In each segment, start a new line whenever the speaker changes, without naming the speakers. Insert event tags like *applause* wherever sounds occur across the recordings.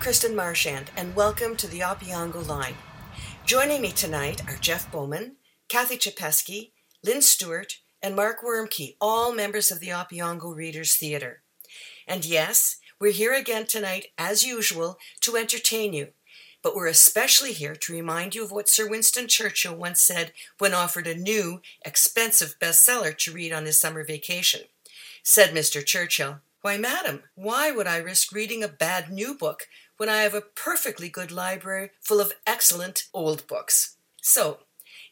Kristen Marchand, and welcome to the Opeongo Line. Joining me tonight are Jeff Bowman, Cathy Chapeskie, Lynn Stewart, and Mark Woermke, all members of the Opeongo Readers Theatre. And yes, we're here again tonight, as usual, to entertain you. But we're especially here to remind you of what Sir Winston Churchill once said when offered a new, expensive bestseller to read on his summer vacation. Said Mr. Churchill, Why, madam, why would I risk reading a bad new book when I have a perfectly good library full of excellent old books? So,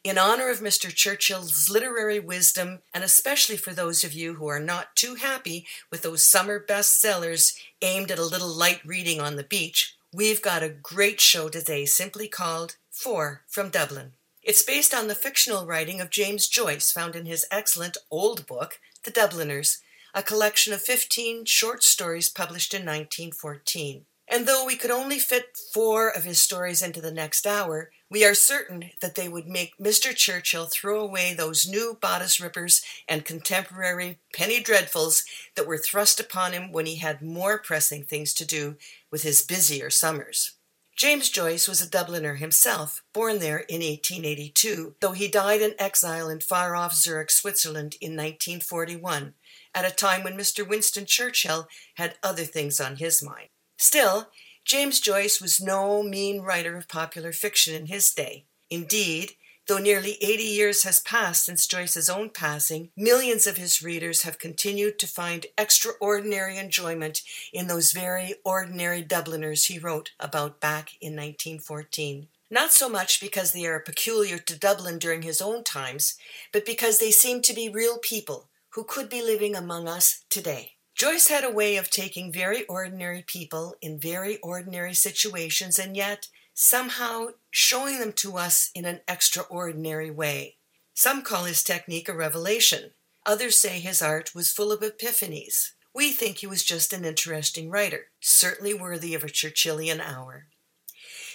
in honor of Mr. Churchill's literary wisdom, and especially for those of you who are not too happy with those summer bestsellers aimed at a little light reading on the beach, we've got a great show today simply called Four from Dublin. It's based on the fictional writing of James Joyce, found in his excellent old book, The Dubliners, a collection of 15 short stories published in 1914. And though we could only fit four of his stories into the next hour, we are certain that they would make Mr. Churchill throw away those new bodice rippers and contemporary penny dreadfuls that were thrust upon him when he had more pressing things to do with his busier summers. James Joyce was a Dubliner himself, born there in 1882, though he died in exile in far off Zurich, Switzerland in 1941, at a time when Mr. Winston Churchill had other things on his mind. Still, James Joyce was no mean writer of popular fiction in his day. Indeed, though nearly 80 years has passed since Joyce's own passing, millions of his readers have continued to find extraordinary enjoyment in those very ordinary Dubliners he wrote about back in 1914. Not so much because they are peculiar to Dublin during his own times, but because they seem to be real people who could be living among us today. Joyce had a way of taking very ordinary people in very ordinary situations and yet somehow showing them to us in an extraordinary way. Some call his technique a revelation. Others say his art was full of epiphanies. We think he was just an interesting writer, certainly worthy of a Churchillian hour.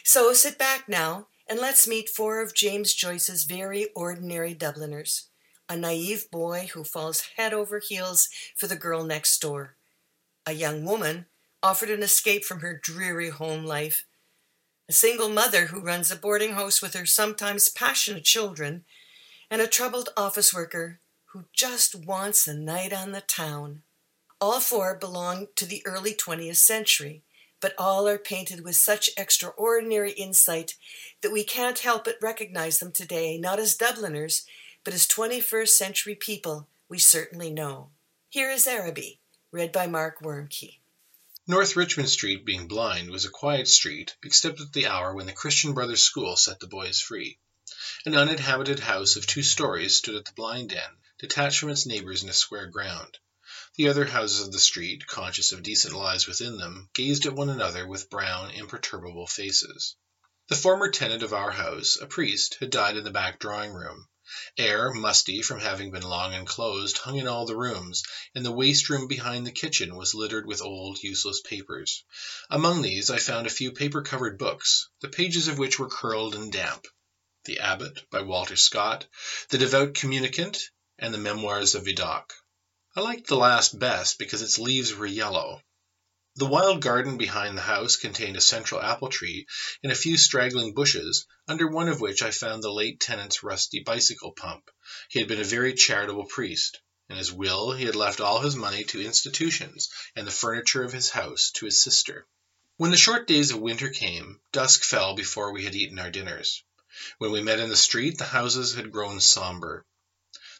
So sit back now and let's meet four of James Joyce's very ordinary Dubliners a naive boy who falls head over heels for the girl next door, a young woman offered an escape from her dreary home life, a single mother who runs a boarding house with her sometimes passionate children, and a troubled office worker who just wants a night on the town. All four belong to the early 20th century, but all are painted with such extraordinary insight that we can't help but recognize them today not as Dubliners, but as 21st century people we certainly know. Here is Araby, read by Mark Woermke.
North Richmond Street, being blind, was a quiet street, except at the hour when the Christian Brothers School set the boys free. An uninhabited house of two stories stood at the blind end, detached from its neighbors in a square ground. The other houses of the street, conscious of decent lives within them, gazed at one another with brown, imperturbable faces. The former tenant of our house, a priest, had died in the back drawing room. Air, musty from having been long enclosed, hung in all the rooms, and the waste room behind the kitchen was littered with old, useless papers. Among these I found a few paper covered books, the pages of which were curled and damp The Abbot, by Walter Scott, The Devout Communicant, and the Memoirs of Vidocq. I liked the last best because its leaves were yellow. The wild garden behind the house contained a central apple tree and a few straggling bushes, under one of which I found the late tenant's rusty bicycle pump. He had been a very charitable priest. In his will he had left all his money to institutions and the furniture of his house to his sister. When the short days of winter came, dusk fell before we had eaten our dinners. When we met in the street the houses had grown sombre.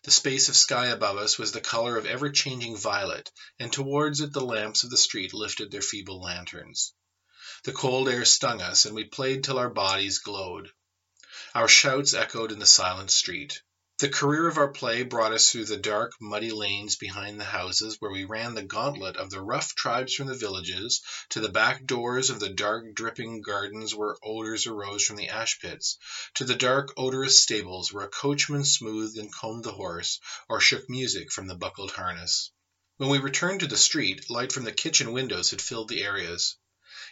The space of sky above us was the color of ever changing violet, and towards it the lamps of the street lifted their feeble lanterns. The cold air stung us, and we played till our bodies glowed. Our shouts echoed in the silent street. The career of our play brought us through the dark, muddy lanes behind the houses, where we ran the gauntlet of the rough tribes from the villages, to the back doors of the dark, dripping gardens where odours arose from the ash pits, to the dark, odorous stables where a coachman smoothed and combed the horse, or shook music from the buckled harness. When we returned to the street, light from the kitchen windows had filled the areas.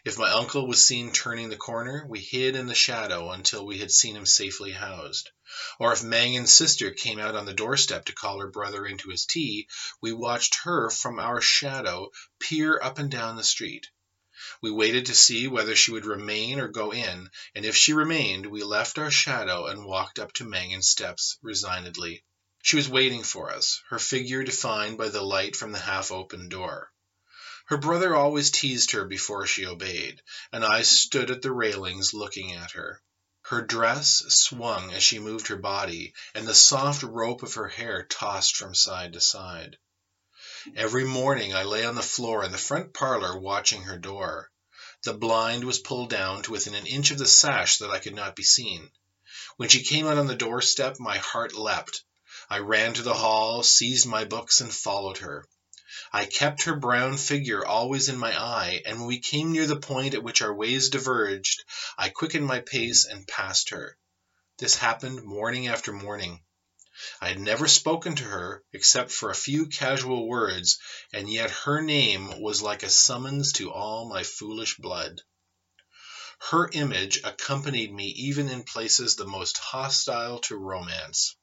If my uncle was seen turning the corner, we hid in the shadow until we had seen him safely housed. Or if Mangan's sister came out on the doorstep to call her brother into his tea, we watched her from our shadow peer up and down the street. We waited to see whether she would remain or go in, and if she remained, we left our shadow and walked up to Mangan's steps resignedly. She was waiting for us, her figure defined by the light from the half open door. Her brother always teased her before she obeyed, and I stood at the railings looking at her. Her dress swung as she moved her body, and the soft rope of her hair tossed from side to side. Every morning I lay on the floor in the front parlor watching her door. The blind was pulled down to within an inch of the sash that I could not be seen. When she came out on the doorstep my heart leapt. I ran to the hall, seized my books, and followed her. I kept her brown figure always in my eye, and when we came near the point at which our ways diverged, I quickened my pace and passed her. This happened morning after morning. I had never spoken to her except for a few casual words, and yet her name was like a summons to all my foolish blood. Her image accompanied me even in places the most hostile to romance.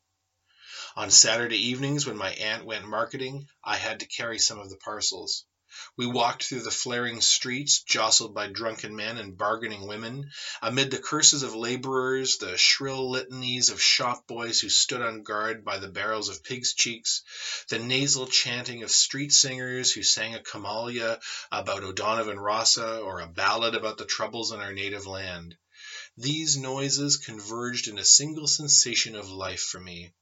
On Saturday evenings, when my aunt went marketing, I had to carry some of the parcels. We walked through the flaring streets, jostled by drunken men and bargaining women, amid the curses of laborers, the shrill litanies of shop boys who stood on guard by the barrels of pigs' cheeks, the nasal chanting of street singers who sang a come-all-you about O'Donovan Rossa or a ballad about the troubles in our native land. These noises converged in a single sensation of life for me.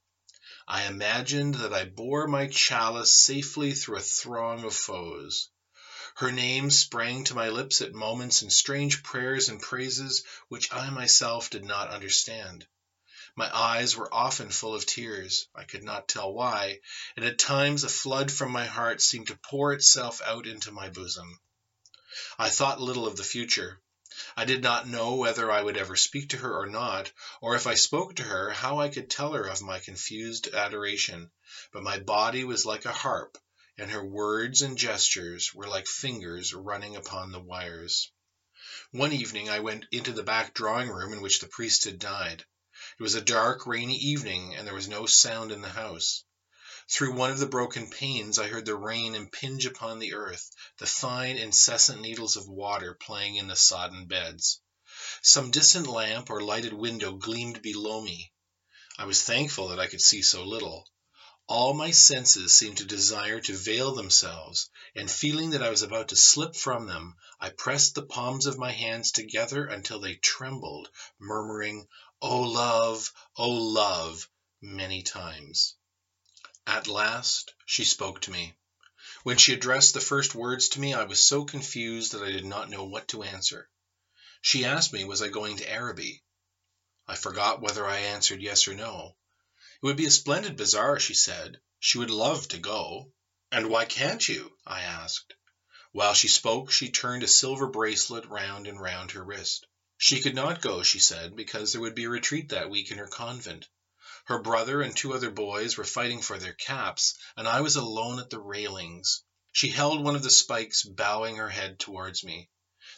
I imagined that I bore my chalice safely through a throng of foes. Her name sprang to my lips at moments in strange prayers and praises which I myself did not understand. My eyes were often full of tears, I could not tell why, and at times a flood from my heart seemed to pour itself out into my bosom. I thought little of the future. I did not know whether I would ever speak to her or not, or if I spoke to her how I could tell her of my confused adoration, but my body was like a harp, and her words and gestures were like fingers running upon the wires. One evening I went into the back drawing room in which the priest had died. It was a dark, rainy evening, and there was no sound in the house. Through one of the broken panes I heard the rain impinge upon the earth, the fine, incessant needles of water playing in the sodden beds. Some distant lamp or lighted window gleamed below me. I was thankful that I could see so little. All my senses seemed to desire to veil themselves, and feeling that I was about to slip from them, I pressed the palms of my hands together until they trembled, murmuring, "O love, O love," many times. At last she spoke to me. When she addressed the first words to me I was so confused that I did not know what to answer. She asked me was I going to Araby. I forgot whether I answered yes or no. It would be a splendid bazaar, she said. She would love to go. And why can't you? I asked. While she spoke she turned a silver bracelet round and round her wrist. She could not go, she said, because there would be a retreat that week in her convent. Her brother and two other boys were fighting for their caps, and I was alone at the railings. She held one of the spikes, bowing her head towards me.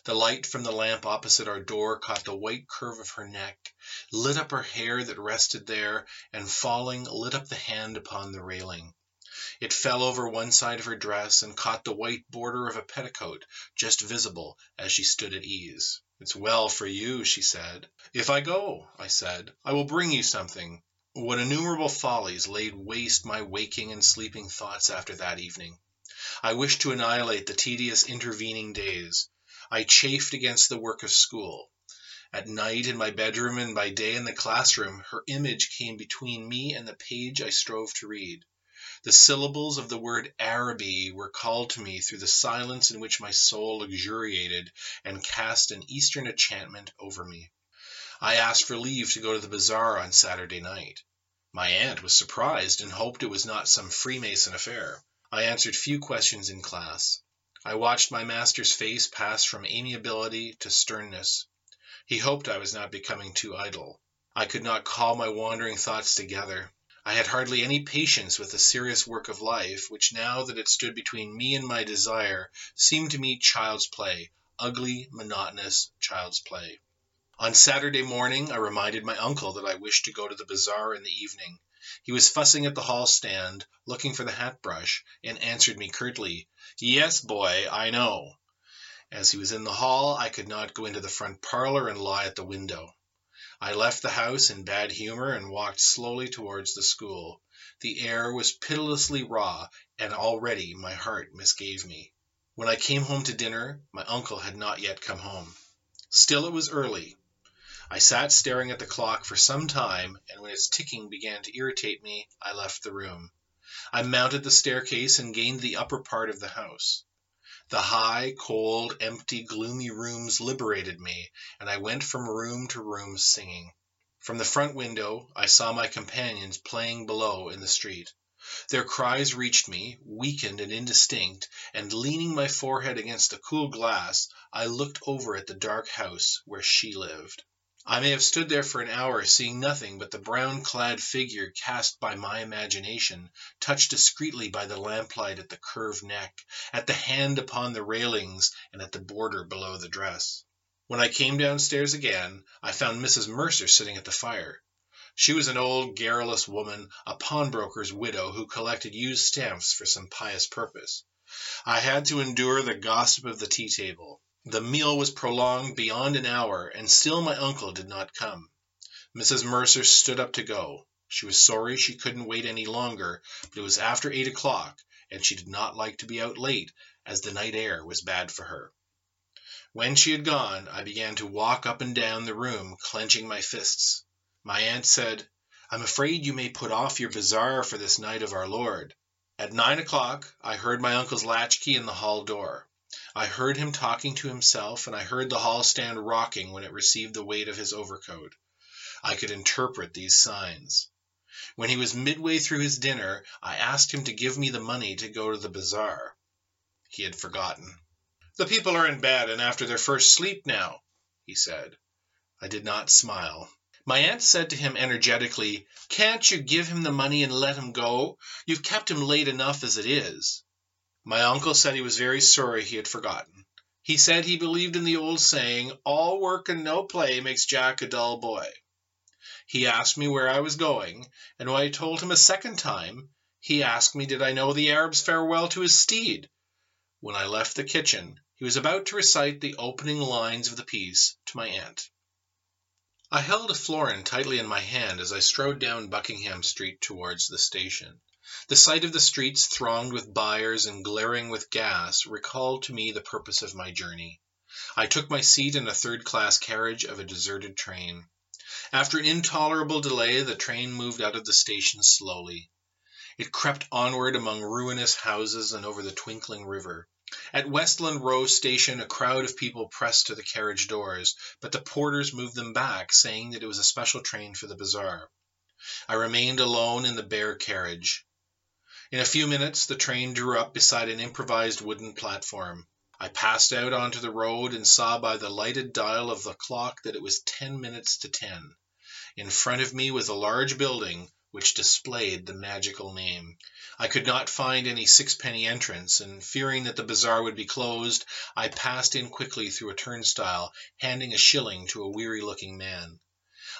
The light from the lamp opposite our door caught the white curve of her neck, lit up her hair that rested there, and falling, lit up the hand upon the railing. It fell over one side of her dress and caught the white border of a petticoat, just visible as she stood at ease. It's well for you, she said. If I go, I said, I will bring you something. What innumerable follies laid waste my waking and sleeping thoughts after that evening! I wished to annihilate the tedious intervening days. I chafed against the work of school. At night in my bedroom and by day in the classroom her image came between me and the page I strove to read. The syllables of the word Araby were called to me through the silence in which my soul luxuriated and cast an Eastern enchantment over me. I asked for leave to go to the bazaar on Saturday night. My aunt was surprised and hoped it was not some Freemason affair. I answered few questions in class. I watched my master's face pass from amiability to sternness. He hoped I was not becoming too idle. I could not call my wandering thoughts together. I had hardly any patience with the serious work of life, which now that it stood between me and my desire, seemed to me child's play, ugly, monotonous child's play. On Saturday morning I reminded my uncle that I wished to go to the bazaar in the evening. He was fussing at the hall stand, looking for the hat brush, and answered me curtly, "Yes, boy, I know." As he was in the hall, I could not go into the front parlor and lie at the window. I left the house in bad humor and walked slowly towards the school. The air was pitilessly raw, and already my heart misgave me. When I came home to dinner, my uncle had not yet come home. Still it was early. I sat staring at the clock for some time, and when its ticking began to irritate me, I left the room. I mounted the staircase and gained the upper part of the house. The high, cold, empty, gloomy rooms liberated me, and I went from room to room singing. From the front window I saw my companions playing below in the street. Their cries reached me, weakened and indistinct, and leaning my forehead against the cool glass, I looked over at the dark house where she lived. I may have stood there for an hour seeing nothing but the brown clad figure cast by my imagination, touched discreetly by the lamplight at the curved neck, at the hand upon the railings, and at the border below the dress. When I came downstairs again, I found Mrs. Mercer sitting at the fire. She was an old, garrulous woman, a pawnbroker's widow who collected used stamps for some pious purpose. I had to endure the gossip of the tea table. The meal was prolonged beyond an hour, and still my uncle did not come. Mrs. Mercer stood up to go. She was sorry she couldn't wait any longer, but it was after eight o'clock, and she did not like to be out late, as the night air was bad for her. When she had gone, I began to walk up and down the room, clenching my fists. My aunt said, I'm afraid you may put off your bazaar for this night of our Lord. At nine o'clock I heard my uncle's latchkey in the hall door. I heard him talking to himself, and I heard the hall stand rocking when it received the weight of his overcoat. I could interpret these signs. When he was midway through his dinner, I asked him to give me the money to go to the bazaar. He had forgotten. The people are in bed and after their first sleep now, he said. I did not smile. My aunt said to him energetically, Can't you give him the money and let him go? You've kept him late enough as it is. My uncle said he was very sorry he had forgotten. He said he believed in the old saying, All work and no play makes Jack a dull boy. He asked me where I was going, and when I told him a second time, he asked me did I know the Arab's farewell to his steed. When I left the kitchen, he was about to recite the opening lines of the piece to my aunt. I held a florin tightly in my hand as I strode down Buckingham Street towards the station. The sight of the streets thronged with buyers and glaring with gas recalled to me the purpose of my journey. I took my seat in a third class carriage of a deserted train. After an intolerable delay the train moved out of the station slowly. It crept onward among ruinous houses and over the twinkling river. At Westland Row station a crowd of people pressed to the carriage doors, but the porters moved them back, saying that it was a special train for the bazaar. I remained alone in the bare carriage. In a few minutes the train drew up beside an improvised wooden platform. I passed out onto the road and saw by the lighted dial of the clock that it was ten minutes to ten. In front of me was a large building which displayed the magical name. I could not find any sixpenny entrance, and fearing that the bazaar would be closed, I passed in quickly through a turnstile, handing a shilling to a weary looking man.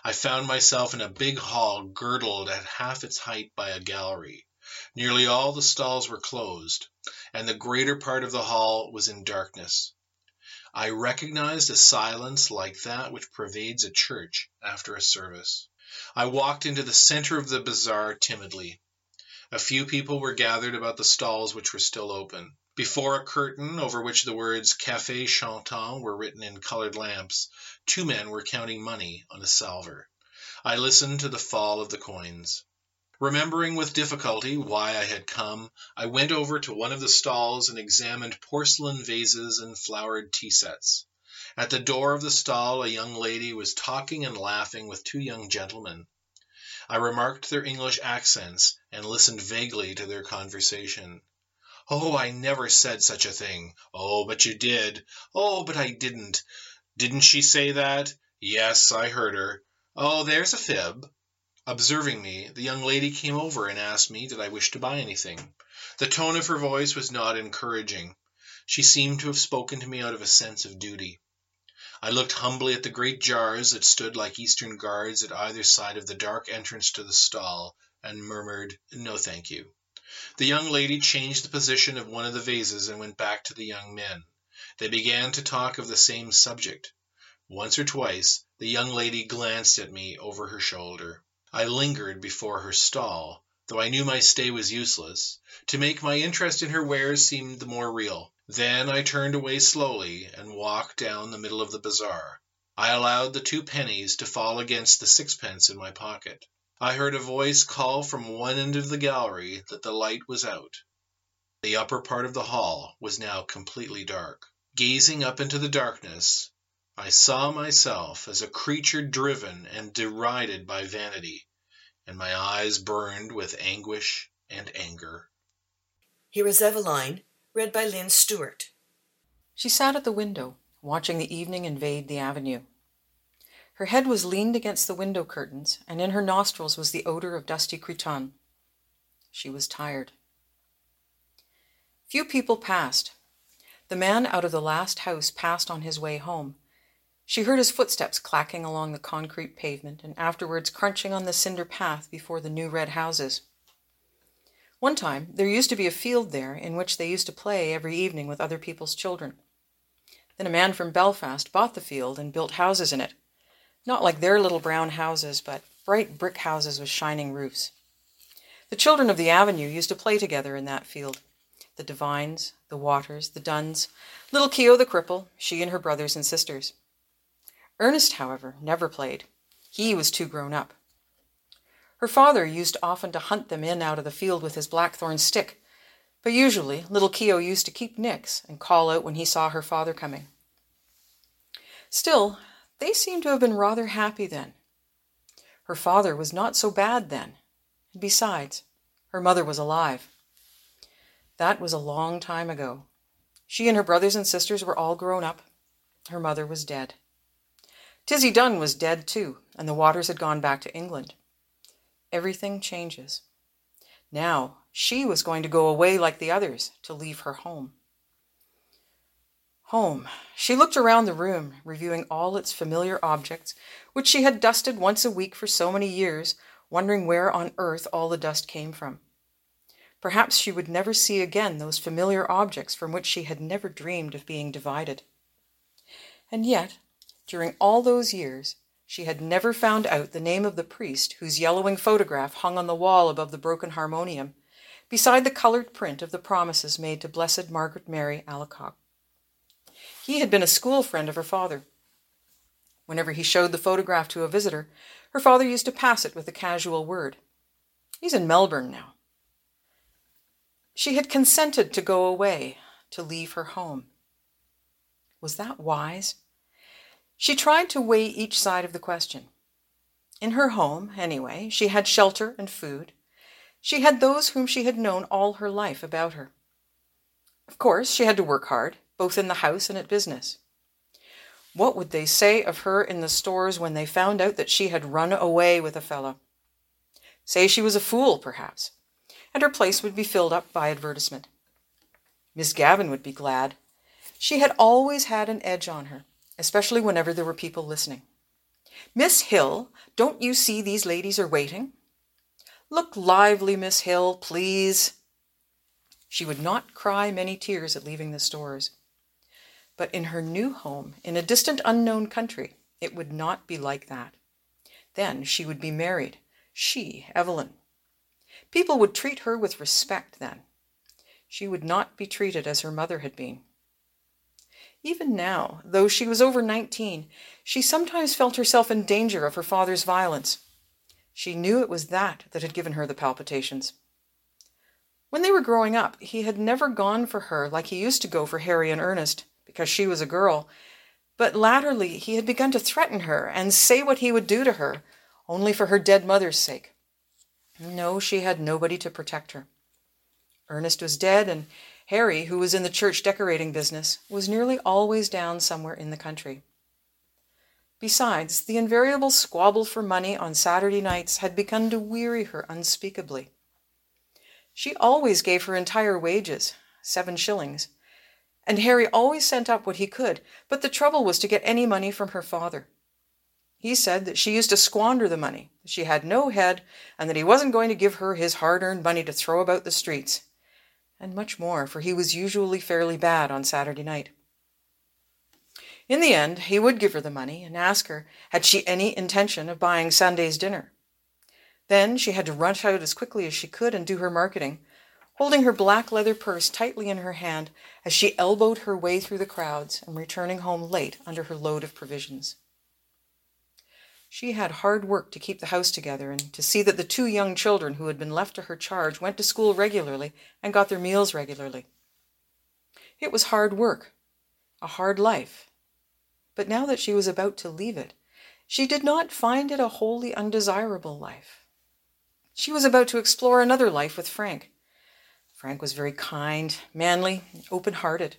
I found myself in a big hall girdled at half its height by a gallery. Nearly all the stalls were closed, and the greater part of the hall was in darkness. I recognized a silence like that which pervades a church after a service. I walked into the center of the bazaar timidly. A few people were gathered about the stalls which were still open. Before a curtain over which the words Café Chantant were written in colored lamps, two men were counting money on a salver. I listened to the fall of the coins. Remembering with difficulty why I had come, I went over to one of the stalls and examined porcelain vases and flowered tea sets. At the door of the stall a young lady was talking and laughing with two young gentlemen. I remarked their English accents and listened vaguely to their conversation. "Oh, I never said such a thing." "Oh, but you did." "Oh, but I didn't." "Didn't she say that?" "Yes, I heard her." "Oh, there's a fib." Observing me, the young lady came over and asked me did I wish to buy anything. The tone of her voice was not encouraging. She seemed to have spoken to me out of a sense of duty. I looked humbly at the great jars that stood like Eastern guards at either side of the dark entrance to the stall, and murmured, "No, thank you." The young lady changed the position of one of the vases and went back to the young men.
They began to talk of the same subject. Once or twice the young lady glanced at me over her shoulder. I lingered before her stall, though I knew my stay was useless, to make my interest in her wares seem the more real. Then I turned away slowly and walked down the middle of the bazaar. I allowed the two pennies to fall against the sixpence in my pocket. I heard a voice call from one end of the gallery that the light was out. The upper part of the hall was now completely dark. Gazing up into the darkness, I saw myself as a creature driven and derided by vanity, and my eyes burned with anguish and anger.
Here is Eveline, read by Lynn Stewart.
She sat at the window, watching the evening invade the avenue. Her head was leaned against the window curtains, and in her nostrils was the odor of dusty cretonne. She was tired. Few people passed. The man out of the last house passed on his way home. She heard his footsteps clacking along the concrete pavement and afterwards crunching on the cinder path before the new red houses. One time there used to be a field there in which they used to play every evening with other people's children. Then a man from Belfast bought the field and built houses in it. Not like their little brown houses, but bright brick houses with shining roofs. The children of the avenue used to play together in that field the Devines, the Waters, the Dunns, little Keogh the cripple, she and her brothers and sisters. Ernest, however, never played. He was too grown up. Her father used often to hunt them in out of the field with his blackthorn stick, but usually little Keogh used to keep nix and call out when he saw her father coming. Still, they seemed to have been rather happy then. Her father was not so bad then, and besides, her mother was alive. That was a long time ago. She and her brothers and sisters were all grown up. Her mother was dead. Tizzie Dunn was dead too, and the Waters had gone back to England. Everything changes. Now she was going to go away like the others, to leave her home. Home. She looked around the room, reviewing all its familiar objects, which she had dusted once a week for so many years, wondering where on earth all the dust came from. Perhaps she would never see again those familiar objects from which she had never dreamed of being divided. And yet, during all those years, she had never found out the name of the priest whose yellowing photograph hung on the wall above the broken harmonium, beside the colored print of the promises made to Blessed Margaret Mary Alacoque. He had been a school friend of her father. Whenever he showed the photograph to a visitor, her father used to pass it with a casual word. He's in Melbourne now. She had consented to go away, to leave her home. Was that wise? She tried to weigh each side of the question. In her home, anyway, she had shelter and food. She had those whom she had known all her life about her. Of course, she had to work hard, both in the house and at business. What would they say of her in the stores when they found out that she had run away with a fellow? Say she was a fool, perhaps and her place would be filled up by advertisement. Miss Gavin would be glad. She had always had an edge on her, especially whenever there were people listening. Miss Hill, don't you see these ladies are waiting? Look lively, Miss Hill, please. She would not cry many tears at leaving the stores. But in her new home, in a distant unknown country, it would not be like that. Then she would be married, she, Eveline. People would treat her with respect then. She would not be treated as her mother had been. Even now, though she was over nineteen, she sometimes felt herself in danger of her father's violence. She knew it was that that had given her the palpitations. When they were growing up, he had never gone for her like he used to go for Harry and Ernest, because she was a girl, but latterly he had begun to threaten her and say what he would do to her, only for her dead mother's sake. No, she had nobody to protect her. Ernest was dead, and Harry, who was in the church decorating business, was nearly always down somewhere in the country. Besides, the invariable squabble for money on Saturday nights had begun to weary her unspeakably. She always gave her entire wages, seven shillings, and Harry always sent up what he could, but the trouble was to get any money from her father. He said that she used to squander the money, that she had no head, and that he wasn't going to give her his hard earned money to throw about the streets. And much more, for he was usually fairly bad on Saturday night. In the end, he would give her the money and ask her had she any intention of buying Sunday's dinner. Then she had to rush out as quickly as she could and do her marketing, holding her black leather purse tightly in her hand as she elbowed her way through the crowds and returning home late under her load of provisions. She had hard work to keep the house together and to see that the two young children who had been left to her charge went to school regularly and got their meals regularly. It was hard work, a hard life. But now that she was about to leave it, she did not find it a wholly undesirable life. She was about to explore another life with Frank. Frank was very kind, manly, open hearted.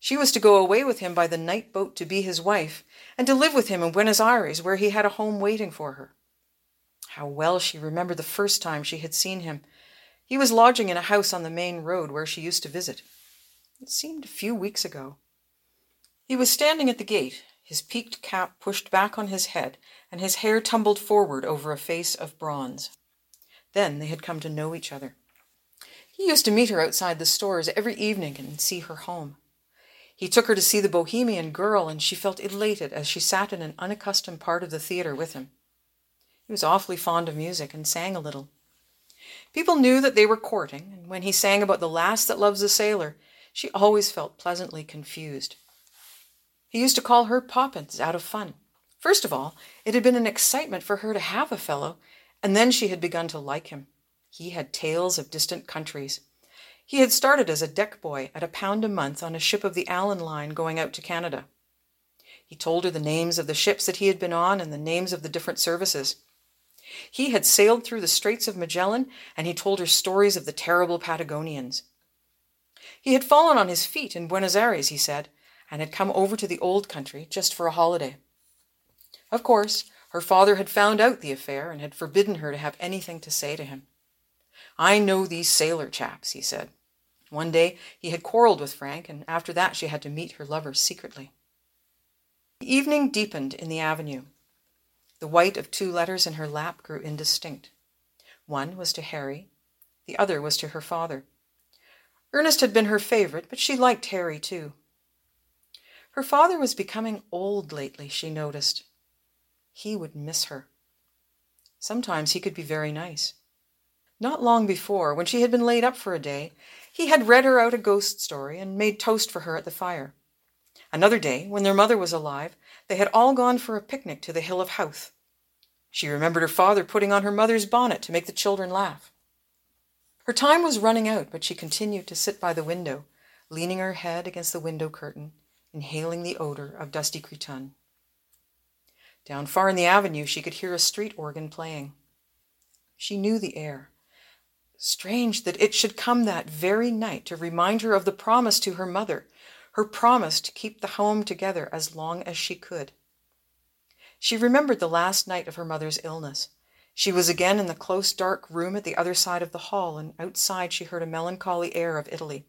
She was to go away with him by the night boat to be his wife, and to live with him in Buenos Aires, where he had a home waiting for her. How well she remembered the first time she had seen him. He was lodging in a house on the main road where she used to visit. It seemed a few weeks ago. He was standing at the gate, his peaked cap pushed back on his head, and his hair tumbled forward over a face of bronze. Then they had come to know each other. He used to meet her outside the stores every evening and see her home. He took her to see the Bohemian Girl, and she felt elated as she sat in an unaccustomed part of the theater with him. He was awfully fond of music and sang a little. People knew that they were courting, and when he sang about the lass that loves a sailor, she always felt pleasantly confused. He used to call her Poppins out of fun. First of all, it had been an excitement for her to have a fellow, and then she had begun to like him. He had tales of distant countries. He had started as a deck boy at a pound a month on a ship of the Allan line going out to Canada. He told her the names of the ships that he had been on and the names of the different services. He had sailed through the Straits of Magellan, and he told her stories of the terrible Patagonians. He had fallen on his feet in Buenos Aires, he said, and had come over to the old country just for a holiday. Of course, her father had found out the affair and had forbidden her to have anything to say to him. I know these sailor chaps, he said. One day he had quarrelled with Frank, and after that she had to meet her lover secretly. The evening deepened in the avenue. The white of two letters in her lap grew indistinct. One was to Harry, the other was to her father. Ernest had been her favorite, but she liked Harry too. Her father was becoming old lately, she noticed. He would miss her. Sometimes he could be very nice. Not long before, when she had been laid up for a day, he had read her out a ghost story and made toast for her at the fire. Another day, when their mother was alive, they had all gone for a picnic to the Hill of Howth. She remembered her father putting on her mother's bonnet to make the children laugh. Her time was running out, but she continued to sit by the window, leaning her head against the window curtain, inhaling the odor of dusty cretonne. Down far in the avenue, she could hear a street organ playing. She knew the air. Strange that it should come that very night to remind her of the promise to her mother, her promise to keep the home together as long as she could. She remembered the last night of her mother's illness. She was again in the close dark room at the other side of the hall, and outside she heard a melancholy air of Italy.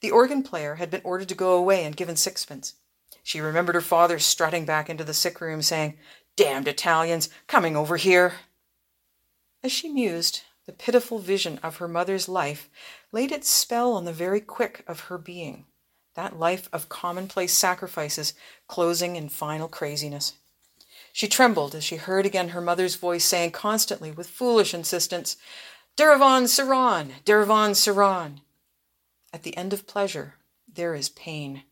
The organ player had been ordered to go away and given sixpence. She remembered her father strutting back into the sick room, saying, Damned Italians, coming over here. As she mused, the pitiful vision of her mother's life laid its spell on the very quick of her being, that life of commonplace sacrifices closing in final craziness. She trembled as she heard again her mother's voice saying constantly, with foolish insistence, Derevaun Seraun, Derevaun Seraun. At the end of pleasure, there is pain.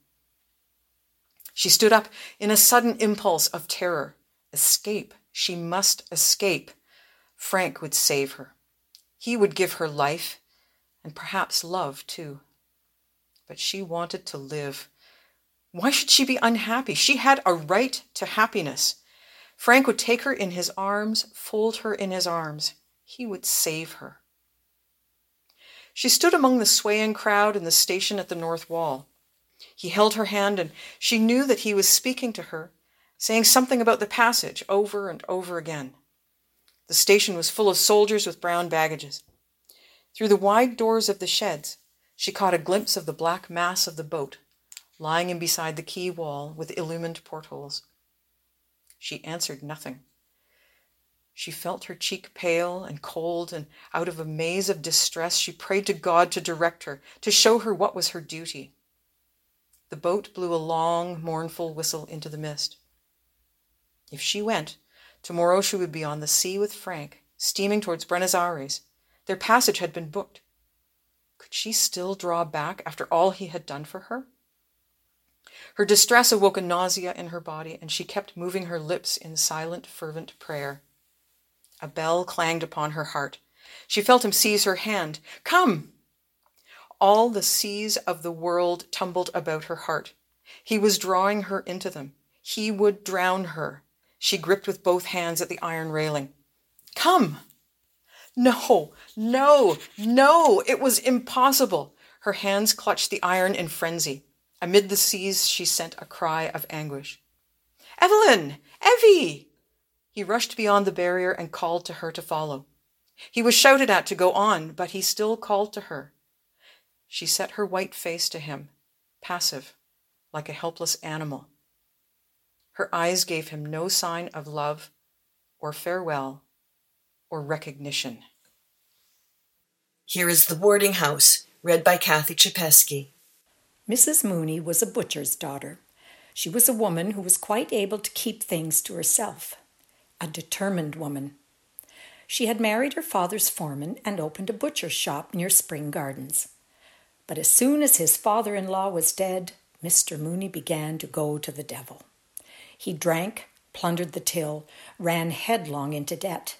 She stood up in a sudden impulse of terror. Escape. She must escape. Frank would save her. He would give her life and perhaps love too. But she wanted to live. Why should she be unhappy? She had a right to happiness. Frank would take her in his arms, fold her in his arms. He would save her. She stood among the swaying crowd in the station at the north wall. He held her hand, and she knew that he was speaking to her, saying something about the passage over and over again. The station was full of soldiers with brown baggages. Through the wide doors of the sheds, she caught a glimpse of the black mass of the boat, lying in beside the quay wall with illumined portholes. She answered nothing. She felt her cheek pale and cold, and out of a maze of distress, she prayed to God to direct her, to show her what was her duty. The boat blew a long, mournful whistle into the mist. If she went, tomorrow she would be on the sea with Frank, steaming towards Buenos Aires. Their passage had been booked. Could she still draw back after all he had done for her? Her distress awoke a nausea in her body, and she kept moving her lips in silent, fervent prayer. A bell clanged upon her heart. She felt him seize her hand. Come! All the seas of the world tumbled about her heart. He was drawing her into them. He would drown her. She gripped with both hands at the iron railing. Come! No, no, no! It was impossible. Her hands clutched the iron in frenzy. Amid the seas, she sent a cry of anguish. Eveline! Evie! He rushed beyond the barrier and called to her to follow. He was shouted at to go on, but he still called to her. She set her white face to him, passive, like a helpless animal. Her eyes gave him no sign of love or farewell or recognition.
Here is The Boarding House, read by Cathy Chapeskie.
Mrs. Mooney was a butcher's daughter. She was a woman who was quite able to keep things to herself, a determined woman. She had married her father's foreman and opened a butcher's shop near Spring Gardens. But as soon as his father in law was dead, Mr. Mooney began to go to the devil. He drank, plundered the till, ran headlong into debt.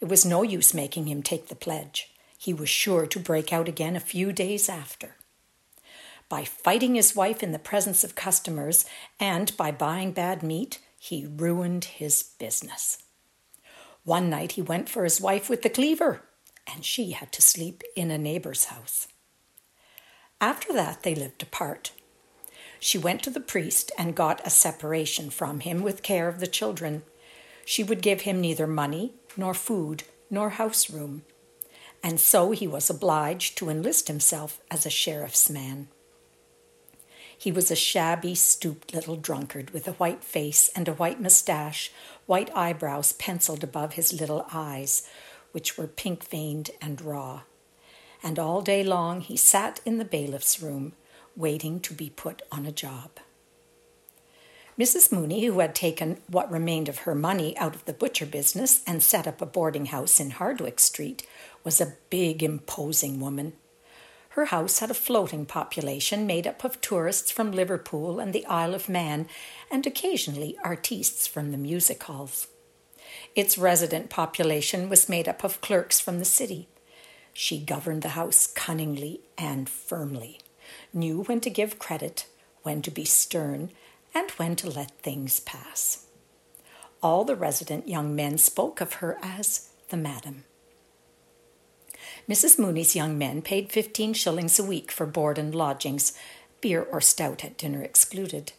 It was no use making him take the pledge. He was sure to break out again a few days after. By fighting his wife in the presence of customers and by buying bad meat, he ruined his business. One night he went for his wife with the cleaver, and she had to sleep in a neighbor's house. After that, they lived apart. She went to the priest and got a separation from him with care of the children. She would give him neither money, nor food, nor house room. And so he was obliged to enlist himself as a sheriff's man. He was a shabby, stooped little drunkard with a white face and a white mustache, white eyebrows penciled above his little eyes, which were pink veined and raw. And all day long he sat in the bailiff's room, waiting to be put on a job. Mrs. Mooney, who had taken what remained of her money out of the butcher business and set up a boarding house in Hardwicke Street, was a big, imposing woman. Her house had a floating population made up of tourists from Liverpool and the Isle of Man, and occasionally artistes from the music halls. Its resident population was made up of clerks from the city. She governed the house cunningly and firmly, knew when to give credit, when to be stern, and when to let things pass. All the resident young men spoke of her as the madam. Mrs. Mooney's young men paid fifteen shillings a week for board and lodgings, beer or stout at dinner excluded.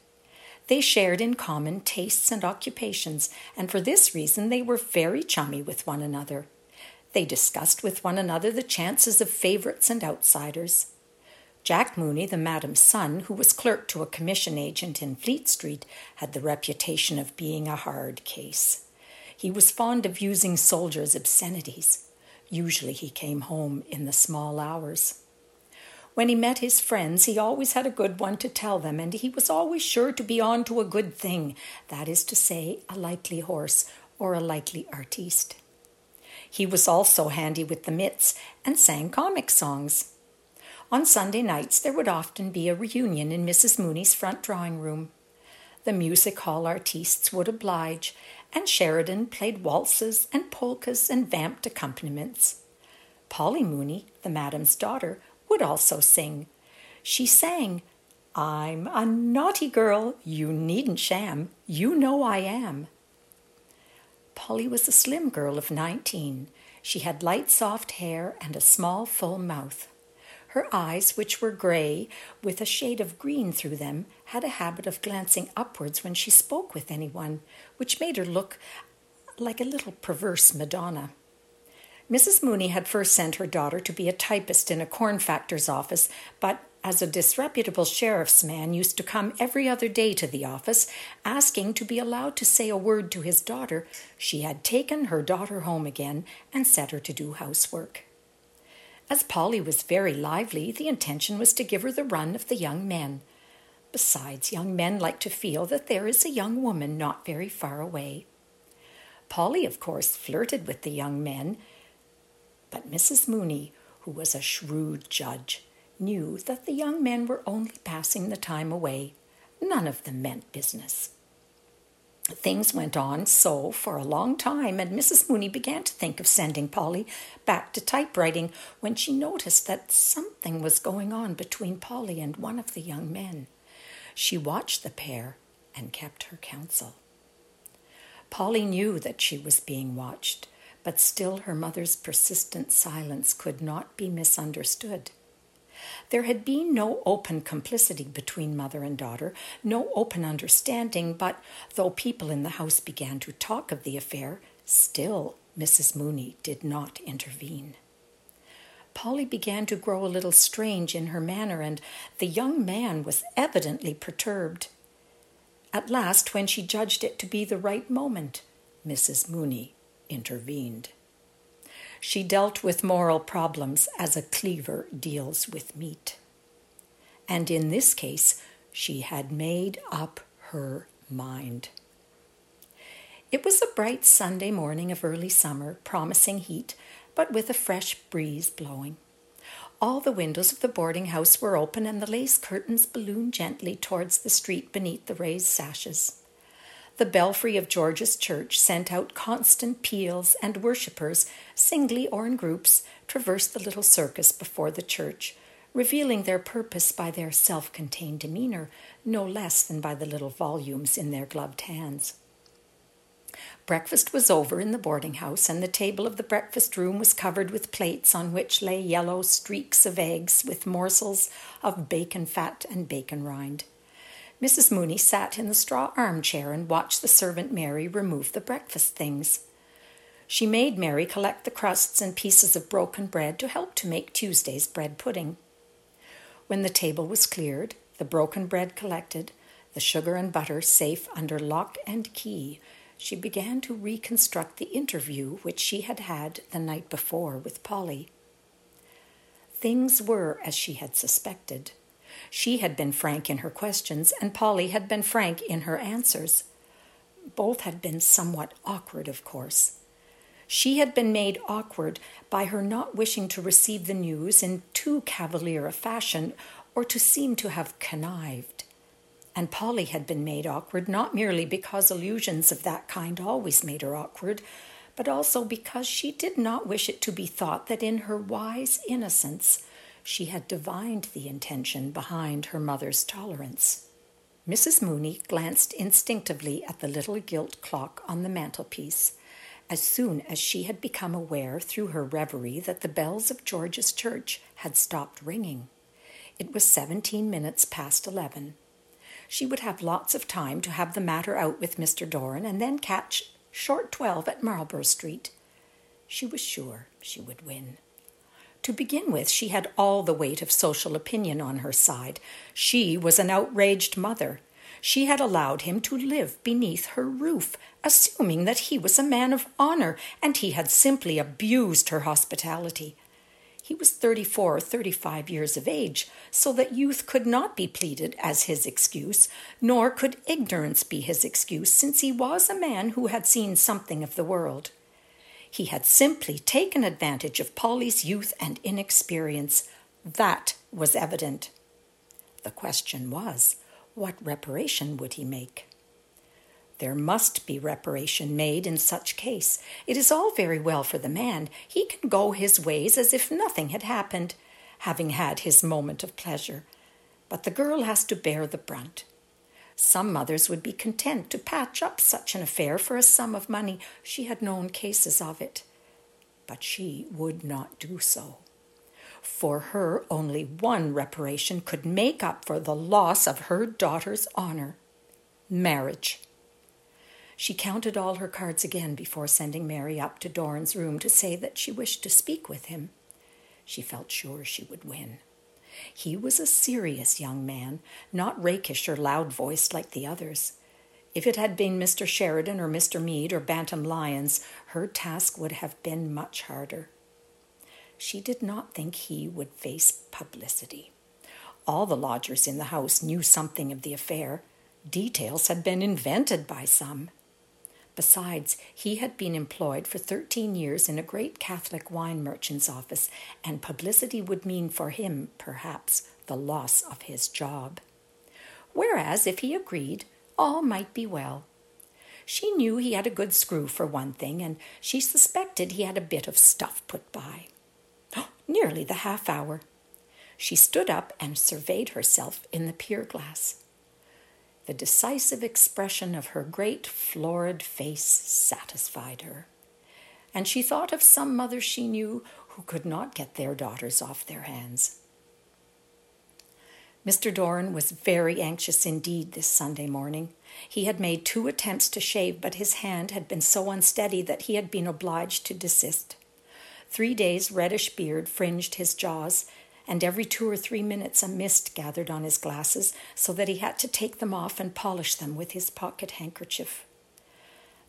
They shared in common tastes and occupations, and for this reason they were very chummy with one another. They discussed with one another the chances of favourites and outsiders. Jack Mooney, the madam's son, who was clerk to a commission agent in Fleet Street, had the reputation of being a hard case. He was fond of using soldiers' obscenities. Usually he came home in the small hours. When he met his friends, he always had a good one to tell them, and he was always sure to be on to a good thing that is to say, a likely horse or a likely artiste. He was also handy with the mitts and sang comic songs. On Sunday nights, there would often be a reunion in Mrs. Mooney's front drawing room. The music hall artistes would oblige, and Sheridan played waltzes and polkas and vamped accompaniments. Polly Mooney, the madam's daughter, would also sing. She sang, I'm a naughty girl, you needn't sham, you know I am. Polly was a slim girl of nineteen. She had light soft hair and a small full mouth. Her eyes, which were gray, with a shade of green through them, had a habit of glancing upwards when she spoke with anyone, which made her look like a little perverse Madonna. Mrs. Mooney had first sent her daughter to be a typist in a corn factor's office, but as a disreputable sheriff's man used to come every other day to the office, asking to be allowed to say a word to his daughter, she had taken her daughter home again and set her to do housework. As Polly was very lively, the intention was to give her the run of the young men. Besides, young men like to feel that there is a young woman not very far away. Polly, of course, flirted with the young men, but Mrs. Mooney, who was a shrewd judge, knew that the young men were only passing the time away. None of them meant business. Things went on so for a long time, and Mrs. Mooney began to think of sending Polly back to typewriting when she noticed that something was going on between Polly and one of the young men. She watched the pair and kept her counsel. Polly knew that she was being watched, but still her mother's persistent silence could not be misunderstood. There had been no open complicity between mother and daughter, no open understanding, but though people in the house began to talk of the affair, still Mrs. Mooney did not intervene. Polly began to grow a little strange in her manner, and the young man was evidently perturbed. At last, when she judged it to be the right moment, Mrs. Mooney intervened. She dealt with moral problems as a cleaver deals with meat. And in this case, she had made up her mind. It was a bright Sunday morning of early summer, promising heat, but with a fresh breeze blowing. All the windows of the boarding house were open, and the lace curtains ballooned gently towards the street beneath the raised sashes the belfry of George's church sent out constant peals, and worshippers, singly or in groups, traversed the little circus before the church, revealing their purpose by their self contained demeanor, no less than by the little volumes in their gloved hands. Breakfast was over in the boarding house, and the table of the breakfast room was covered with plates on which lay yellow streaks of eggs with morsels of bacon fat and bacon rind. Mrs. Mooney sat in the straw armchair and watched the servant Mary remove the breakfast things. She made Mary collect the crusts and pieces of broken bread to help to make Tuesday's bread pudding. When the table was cleared, the broken bread collected, the sugar and butter safe under lock and key, she began to reconstruct the interview which she had had the night before with Polly. Things were as she had suspected. She had been frank in her questions, and Polly had been frank in her answers. Both had been somewhat awkward, of course. She had been made awkward by her not wishing to receive the news in too cavalier a fashion or to seem to have connived. And Polly had been made awkward not merely because allusions of that kind always made her awkward, but also because she did not wish it to be thought that in her wise innocence she had divined the intention behind her mother's tolerance. Mrs. Mooney glanced instinctively at the little gilt clock on the mantelpiece as soon as she had become aware through her reverie that the bells of George's church had stopped ringing. It was seventeen minutes past eleven. She would have lots of time to have the matter out with Mr. Doran and then catch short twelve at Marlborough Street. She was sure she would win. To begin with, she had all the weight of social opinion on her side. She was an outraged mother. She had allowed him to live beneath her roof, assuming that he was a man of honor, and he had simply abused her hospitality. He was thirty four or thirty five years of age, so that youth could not be pleaded as his excuse, nor could ignorance be his excuse, since he was a man who had seen something of the world. He had simply taken advantage of Polly's youth and inexperience. That was evident. The question was, what reparation would he make? There must be reparation made in such case. It is all very well for the man. He can go his ways as if nothing had happened, having had his moment of pleasure. But the girl has to bear the brunt. Some mothers would be content to patch up such an affair for a sum of money. She had known cases of it. But she would not do so. For her, only one reparation could make up for the loss of her daughter's honor marriage. She counted all her cards again before sending Mary up to Doran's room to say that she wished to speak with him. She felt sure she would win. He was a serious young man, not rakish or loud voiced like the others. If it had been Mr. Sheridan or Mr. Meade or Bantam Lyons, her task would have been much harder. She did not think he would face publicity. All the lodgers in the house knew something of the affair. Details had been invented by some. Besides, he had been employed for 13 years in a great Catholic wine merchant's office, and publicity would mean for him, perhaps, the loss of his job. Whereas, if he agreed, all might be well. She knew he had a good screw for one thing, and she suspected he had a bit of stuff put by. *gasps* nearly the half hour. She stood up and surveyed herself in the pier glass. The decisive expression of her great florid face satisfied her, and she thought of some mothers she knew who could not get their daughters off their hands. Mr. Doran was very anxious indeed this Sunday morning. He had made two attempts to shave, but his hand had been so unsteady that he had been obliged to desist. Three days' reddish beard fringed his jaws, and every two or three minutes a mist gathered on his glasses, so that he had to take them off and polish them with his pocket handkerchief.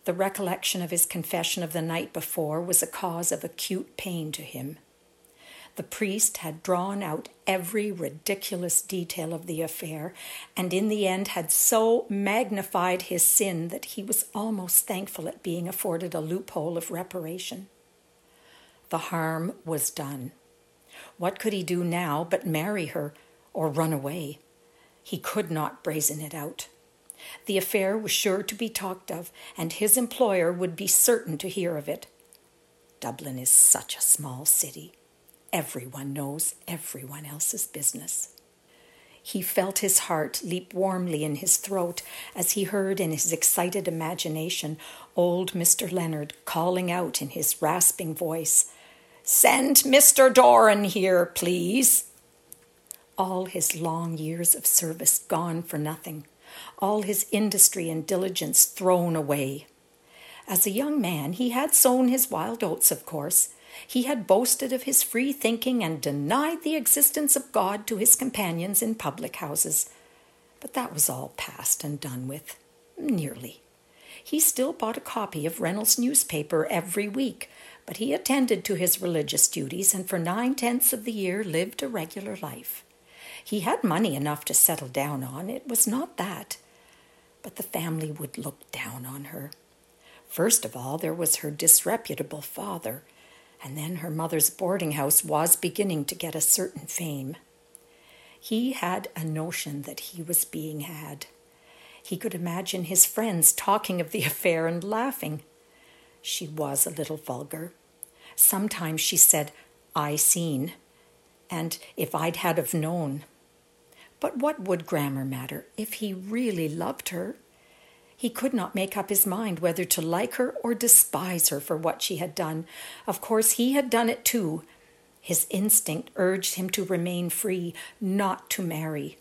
The recollection of his confession of the night before was a cause of acute pain to him. The priest had drawn out every ridiculous detail of the affair, and in the end had so magnified his sin that he was almost thankful at being afforded a loophole of reparation. The harm was done. What could he do now but marry her or run away? He could not brazen it out. The affair was sure to be talked of, and his employer would be certain to hear of it. Dublin is such a small city. Everyone knows everyone else's business. He felt his heart leap warmly in his throat as he heard in his excited imagination old Mr. Leonard calling out in his rasping voice, Send Mr. Doran here, please. All his long years of service gone for nothing, all his industry and diligence thrown away. As a young man, he had sown his wild oats, of course. He had boasted of his free thinking and denied the existence of God to his companions in public houses. But that was all past and done with, nearly. He still bought a copy of Reynolds' newspaper every week, but he attended to his religious duties and for nine tenths of the year lived a regular life. He had money enough to settle down on, it was not that. But the family would look down on her. First of all, there was her disreputable father, and then her mother's boarding house was beginning to get a certain fame. He had a notion that he was being had. He could imagine his friends talking of the *laughs* affair and laughing. She was a little vulgar. Sometimes she said, I seen, and if I'd had of known. But what would grammar matter if he really loved her? He could not make up his mind whether to like her or despise her for what she had done. Of course, he had done it too. His instinct urged him to remain free, not to marry.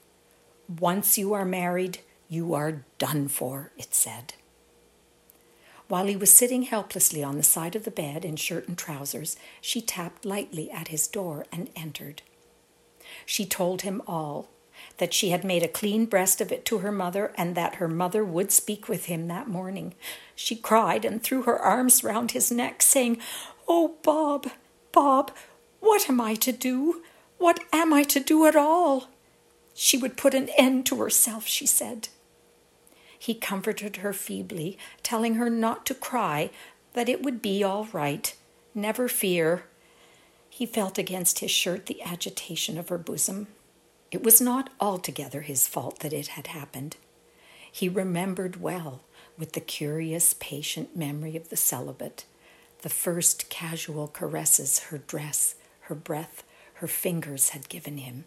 Once you are married, you are done for, it said. While he was sitting helplessly on the side of the bed in shirt and trousers, she tapped lightly at his door and entered. She told him all that she had made a clean breast of it to her mother, and that her mother would speak with him that morning. She cried and threw her arms round his neck, saying, Oh, Bob, Bob, what am I to do? What am I to do at all? She would put an end to herself, she said. He comforted her feebly, telling her not to cry, that it would be all right. Never fear. He felt against his shirt the agitation of her bosom. It was not altogether his fault that it had happened. He remembered well, with the curious, patient memory of the celibate, the first casual caresses her dress, her breath, her fingers had given him.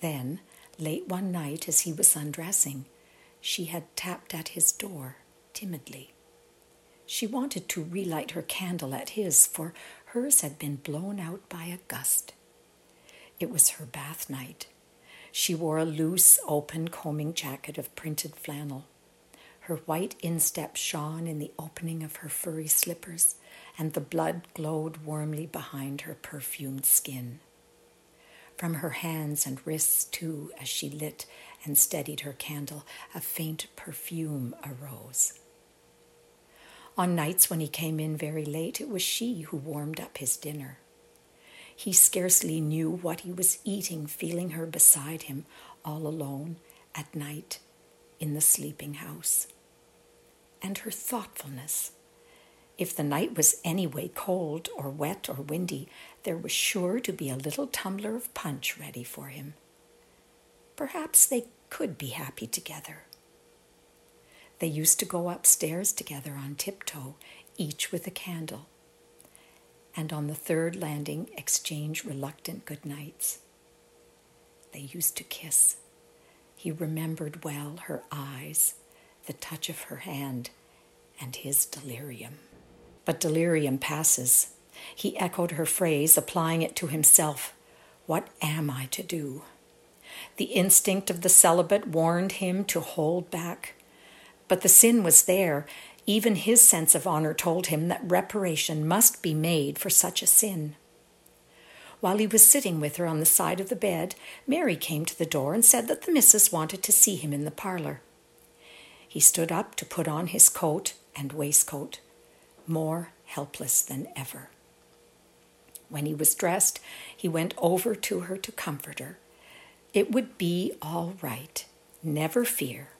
Then, late one night as he was undressing, she had tapped at his door timidly. She wanted to relight her candle at his, for hers had been blown out by a gust. It was her bath night. She wore a loose, open combing jacket of printed flannel. Her white instep shone in the opening of her furry slippers, and the blood glowed warmly behind her perfumed skin. From her hands and wrists, too, as she lit and steadied her candle, a faint perfume arose. On nights when he came in very late, it was she who warmed up his dinner. He scarcely knew what he was eating, feeling her beside him, all alone, at night, in the sleeping house. And her thoughtfulness. If the night was anyway cold or wet or windy, there was sure to be a little tumbler of punch ready for him. Perhaps they could be happy together. They used to go upstairs together on tiptoe, each with a candle, and on the third landing exchange reluctant good nights. They used to kiss. He remembered well her eyes, the touch of her hand, and his delirium. But delirium passes. He echoed her phrase, applying it to himself What am I to do? The instinct of the celibate warned him to hold back. But the sin was there. Even his sense of honor told him that reparation must be made for such a sin. While he was sitting with her on the side of the bed, Mary came to the door and said that the missus wanted to see him in the parlor. He stood up to put on his coat and waistcoat, more helpless than ever. When he was dressed, he went over to her to comfort her. It would be all right. Never fear.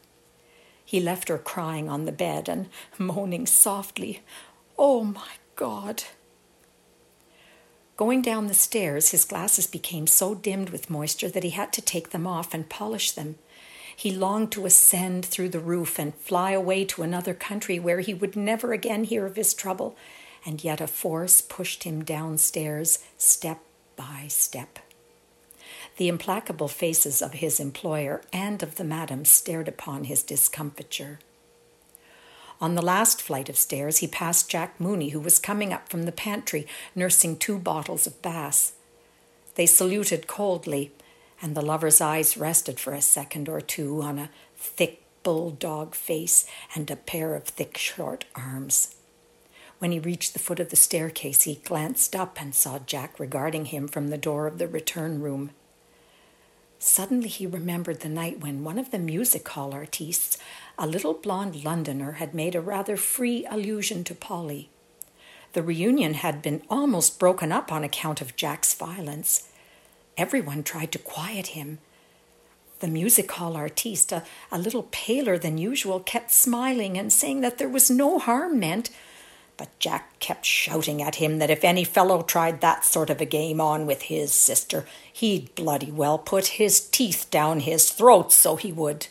He left her crying on the bed and moaning softly, Oh my God! Going down the stairs, his glasses became so dimmed with moisture that he had to take them off and polish them. He longed to ascend through the roof and fly away to another country where he would never again hear of his trouble, and yet a force pushed him downstairs step by step. The implacable faces of his employer and of the madam stared upon his discomfiture. On the last flight of stairs, he passed Jack Mooney, who was coming up from the pantry, nursing two bottles of Bass. They saluted coldly, and the lover's eyes rested for a second or two on a thick bulldog face and a pair of thick, short arms. When he reached the foot of the staircase, he glanced up and saw Jack regarding him from the door of the return room. Suddenly he remembered the night when one of the music hall artistes, a little blonde Londoner, had made a rather free allusion to Polly. The reunion had been almost broken up on account of Jack's violence. Everyone tried to quiet him. The music hall artiste, a, a little paler than usual, kept smiling and saying that there was no harm meant but Jack kept shouting at him that if any fellow tried that sort of a game on with his sister, he'd bloody well put his teeth down his throat, so he would.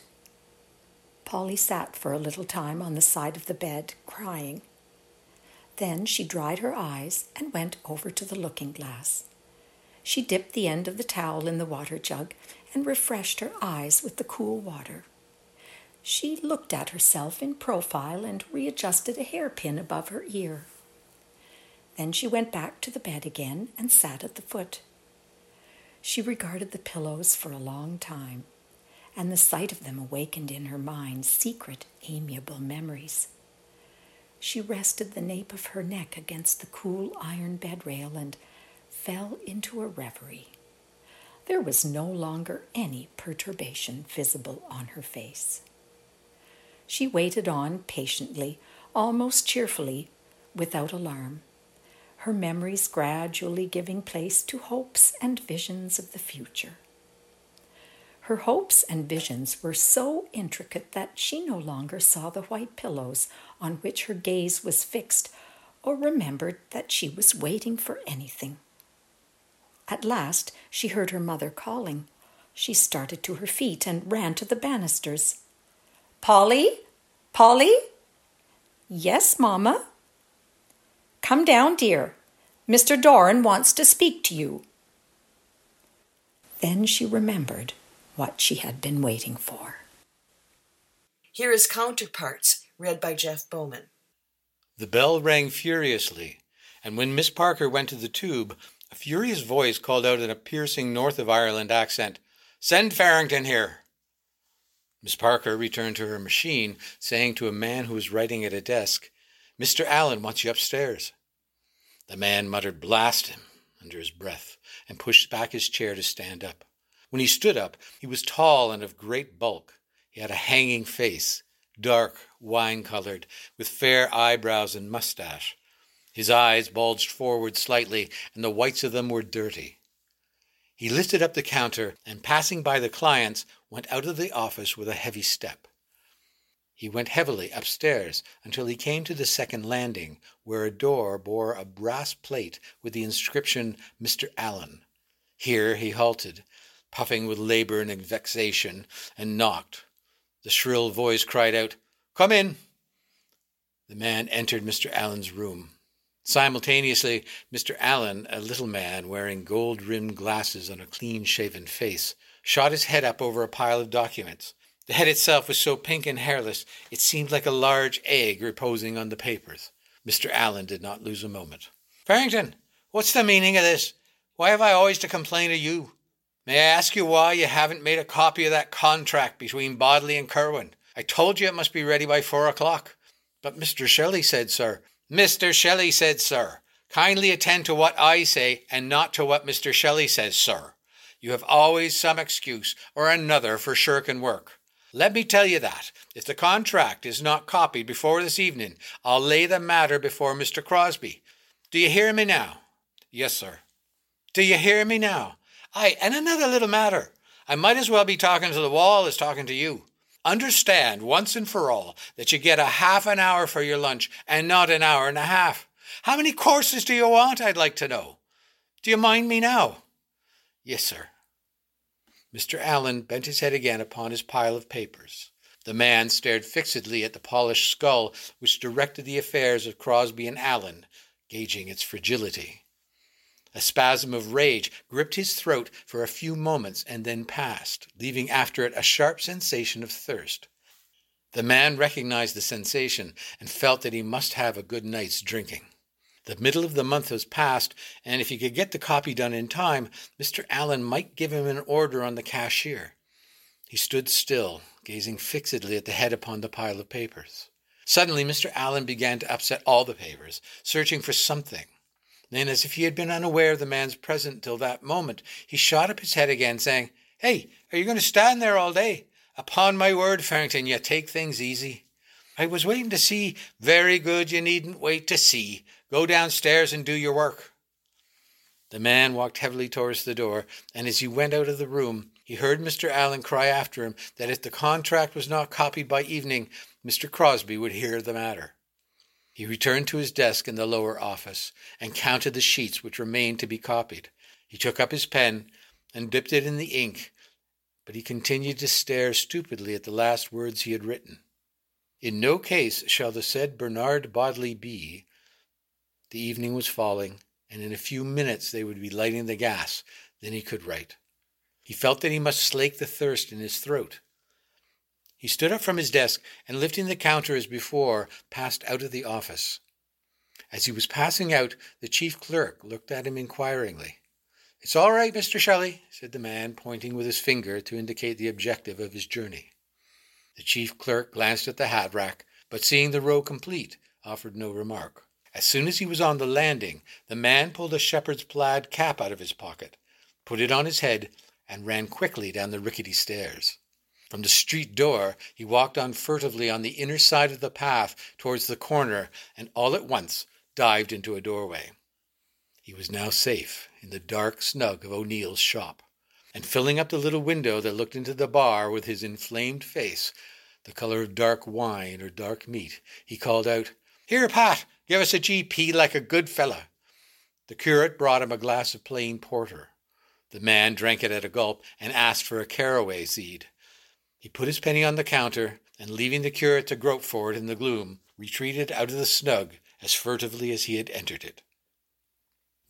Polly sat for a little time on the side of the bed, crying. Then she dried her eyes and went over to the looking glass. She dipped the end of the towel in the water jug and refreshed her eyes with the cool water. She looked at herself in profile and readjusted a hairpin above her ear. Then she went back to the bed again and sat at the foot. She regarded the pillows for a long time, and the sight of them awakened in her mind secret, amiable memories. She rested the nape of her neck against the cool iron bed rail and fell into a reverie. There was no longer any perturbation visible on her face. She waited on patiently, almost cheerfully, without alarm, her memories gradually giving place to hopes and visions of the future. Her hopes and visions were so intricate that she no longer saw the white pillows on which her gaze was fixed or remembered that she was waiting for anything. At last she heard her mother calling. She started to her feet and ran to the banisters. Polly? Polly? Yes, Mamma. Come down, dear. Mr. Doran wants to speak to you. Then she remembered what she had been waiting for.
Here is Counterparts, read by Jeff Bowman.
The bell rang furiously, and when Miss Parker went to the tube, a furious voice called out in a piercing North of Ireland accent, Send Farrington here. Miss Parker returned to her machine, saying to a man who was writing at a desk, Mr. Alleyne wants you upstairs. The man muttered, Blast him, under his breath, and pushed back his chair to stand up. When he stood up, he was tall and of great bulk. He had a hanging face, dark, wine colored, with fair eyebrows and mustache. His eyes bulged forward slightly, and the whites of them were dirty. He lifted up the counter and, passing by the clients, went out of the office with a heavy step. He went heavily upstairs until he came to the second landing, where a door bore a brass plate with the inscription Mr. Alleyne. Here he halted, puffing with labor and vexation, and knocked. The shrill voice cried out, Come in. The man entered Mr. Alleyne's room. Simultaneously, Mr. Alleyne, a little man wearing gold rimmed glasses on a clean shaven face, shot his head up over a pile of documents. The head itself was so pink and hairless it seemed like a large egg reposing on the papers. Mr. Alleyne did not lose a moment. Farrington, what's the meaning of this? Why have I always to complain of you? May I ask you why you haven't made a copy of that contract between Bodley and Kirwan? I told you it must be ready by four o'clock. But Mr. Shelley said, sir. Mr. Shelley said, sir. Kindly attend to what I say and not to what Mr. Shelley says, sir. You have always some excuse or another for shirking work. Let me tell you that, if the contract is not copied before this evening, I'll lay the matter before Mr. Crosby. Do you hear me now? Yes, sir. Do you hear me now? Aye, and another little matter. I might as well be talking to the wall as talking to you. Understand once and for all that you get a half an hour for your lunch and not an hour and a half. How many courses do you want, I'd like to know? Do you mind me now? Yes, sir. Mr. Alleyne bent his head again upon his pile of papers. The man stared fixedly at the polished skull which directed the affairs of Crosby and Alleyne, gauging its fragility. A spasm of rage gripped his throat for a few moments and then passed, leaving after it a sharp sensation of thirst. The man recognized the sensation and felt that he must have a good night's drinking. The middle of the month was past, and if he could get the copy done in time, Mr. Alleyne might give him an order on the cashier. He stood still, gazing fixedly at the head upon the pile of papers. Suddenly, Mr. Alleyne began to upset all the papers, searching for something. Then, as if he had been unaware of the man's presence till that moment, he shot up his head again, saying, Hey, are you going to stand there all day? Upon my word, Farrington, you take things easy. I was waiting to see. Very good, you needn't wait to see. Go downstairs and do your work. The man walked heavily towards the door, and as he went out of the room, he heard Mr. Alleyne cry after him that if the contract was not copied by evening, Mr. Crosby would hear the matter. He returned to his desk in the lower office and counted the sheets which remained to be copied. He took up his pen and dipped it in the ink, but he continued to stare stupidly at the last words he had written. In no case shall the said Bernard Bodley be. The evening was falling, and in a few minutes they would be lighting the gas. Then he could write. He felt that he must slake the thirst in his throat. He stood up from his desk and, lifting the counter as before, passed out of the office. As he was passing out, the chief clerk looked at him inquiringly. It's all right, Mr. Shelley, said the man, pointing with his finger to indicate the objective of his journey. The chief clerk glanced at the hat rack, but seeing the row complete, offered no remark. As soon as he was on the landing, the man pulled a shepherd's plaid cap out of his pocket, put it on his head, and ran quickly down the rickety stairs. From the street door, he walked on furtively on the inner side of the path towards the corner, and all at once dived into a doorway. He was now safe in the dark snug of O'Neill's shop, and filling up the little window that looked into the bar with his inflamed face, the color of dark wine or dark meat, he called out, Here, Pat, give us a GP like a good fellow. The curate brought him a glass of plain porter. The man drank it at a gulp and asked for a caraway seed. He put his penny on the counter, and leaving the curate to grope for it in the gloom, retreated out of the snug as furtively as he had entered it.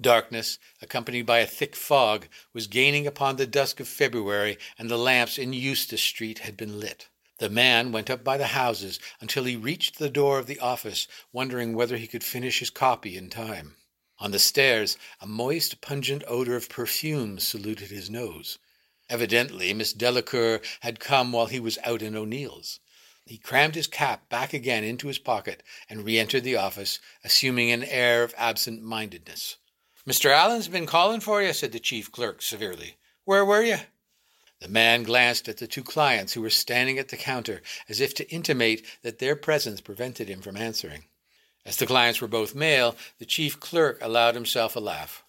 Darkness, accompanied by a thick fog, was gaining upon the dusk of February, and the lamps in Eustace Street had been lit. The man went up by the houses until he reached the door of the office, wondering whether he could finish his copy in time. On the stairs, a moist, pungent odor of perfume saluted his nose. Evidently, Miss Delacour had come while he was out in O'Neill's. He crammed his cap back again into his pocket and re entered the office, assuming an air of absent mindedness. Mr. Alleyne's been calling for you, said the chief clerk severely. Where were you? The man glanced at the two clients who were standing at the counter as if to intimate that their presence prevented him from answering. As the clients were both male, the chief clerk allowed himself a laugh.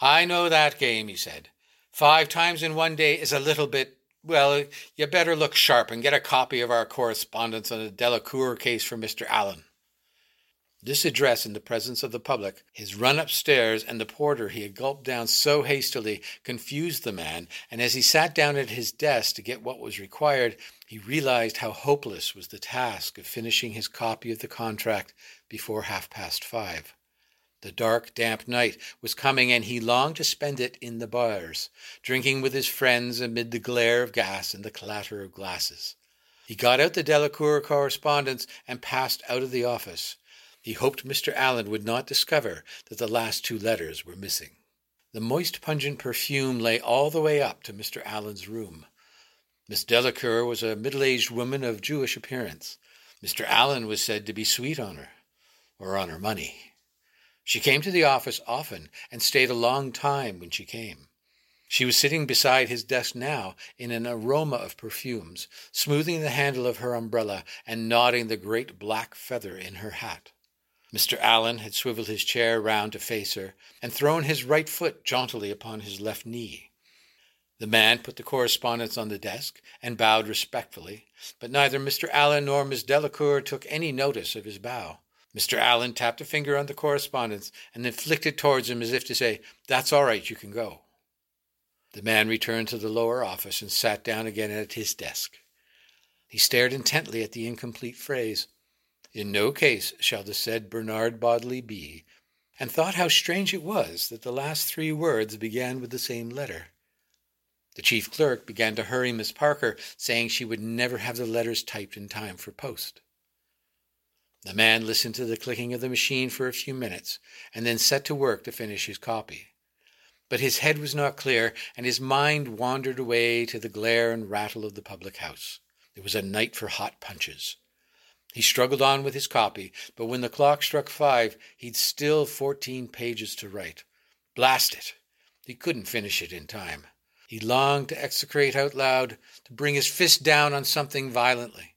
I know that game, he said. Five times in one day is a little bit. Well, you better look sharp and get a copy of our correspondence on the Delacour case for Mr. Alleyne. This address in the presence of the public, his run upstairs, and the porter he had gulped down so hastily confused the man, and as he sat down at his desk to get what was required, he realized how hopeless was the task of finishing his copy of the contract before half past five. The dark, damp night was coming, and he longed to spend it in the bars, drinking with his friends amid the glare of gas and the clatter of glasses. He got out the Delacour correspondence and passed out of the office. He hoped Mr. Alleyne would not discover that the last two letters were missing. The moist, pungent perfume lay all the way up to Mr. Alleyne's room. Miss Delacour was a middle aged woman of Jewish appearance. Mr. Alleyne was said to be sweet on her, or on her money. She came to the office often and stayed a long time when she came. She was sitting beside his desk now in an aroma of perfumes, smoothing the handle of her umbrella and nodding the great black feather in her hat. Mr. Alleyne had swiveled his chair round to face her and thrown his right foot jauntily upon his left knee. The man put the correspondence on the desk and bowed respectfully, but neither Mr. Alleyne nor Miss Delacour took any notice of his bow. Mr. Alleyne tapped a finger on the correspondence and then flicked it towards him as if to say, That's all right, you can go. The man returned to the lower office and sat down again at his desk. He stared intently at the incomplete phrase. In no case shall the said Bernard Bodley be, and thought how strange it was that the last three words began with the same letter. The chief clerk began to hurry Miss Parker, saying she would never have the letters typed in time for post. The man listened to the clicking of the machine for a few minutes, and then set to work to finish his copy. But his head was not clear, and his mind wandered away to the glare and rattle of the public house. It was a night for hot punches. He struggled on with his copy, but when the clock struck five, he'd still fourteen pages to write. Blast it! He couldn't finish it in time. He longed to execrate out loud, to bring his fist down on something violently.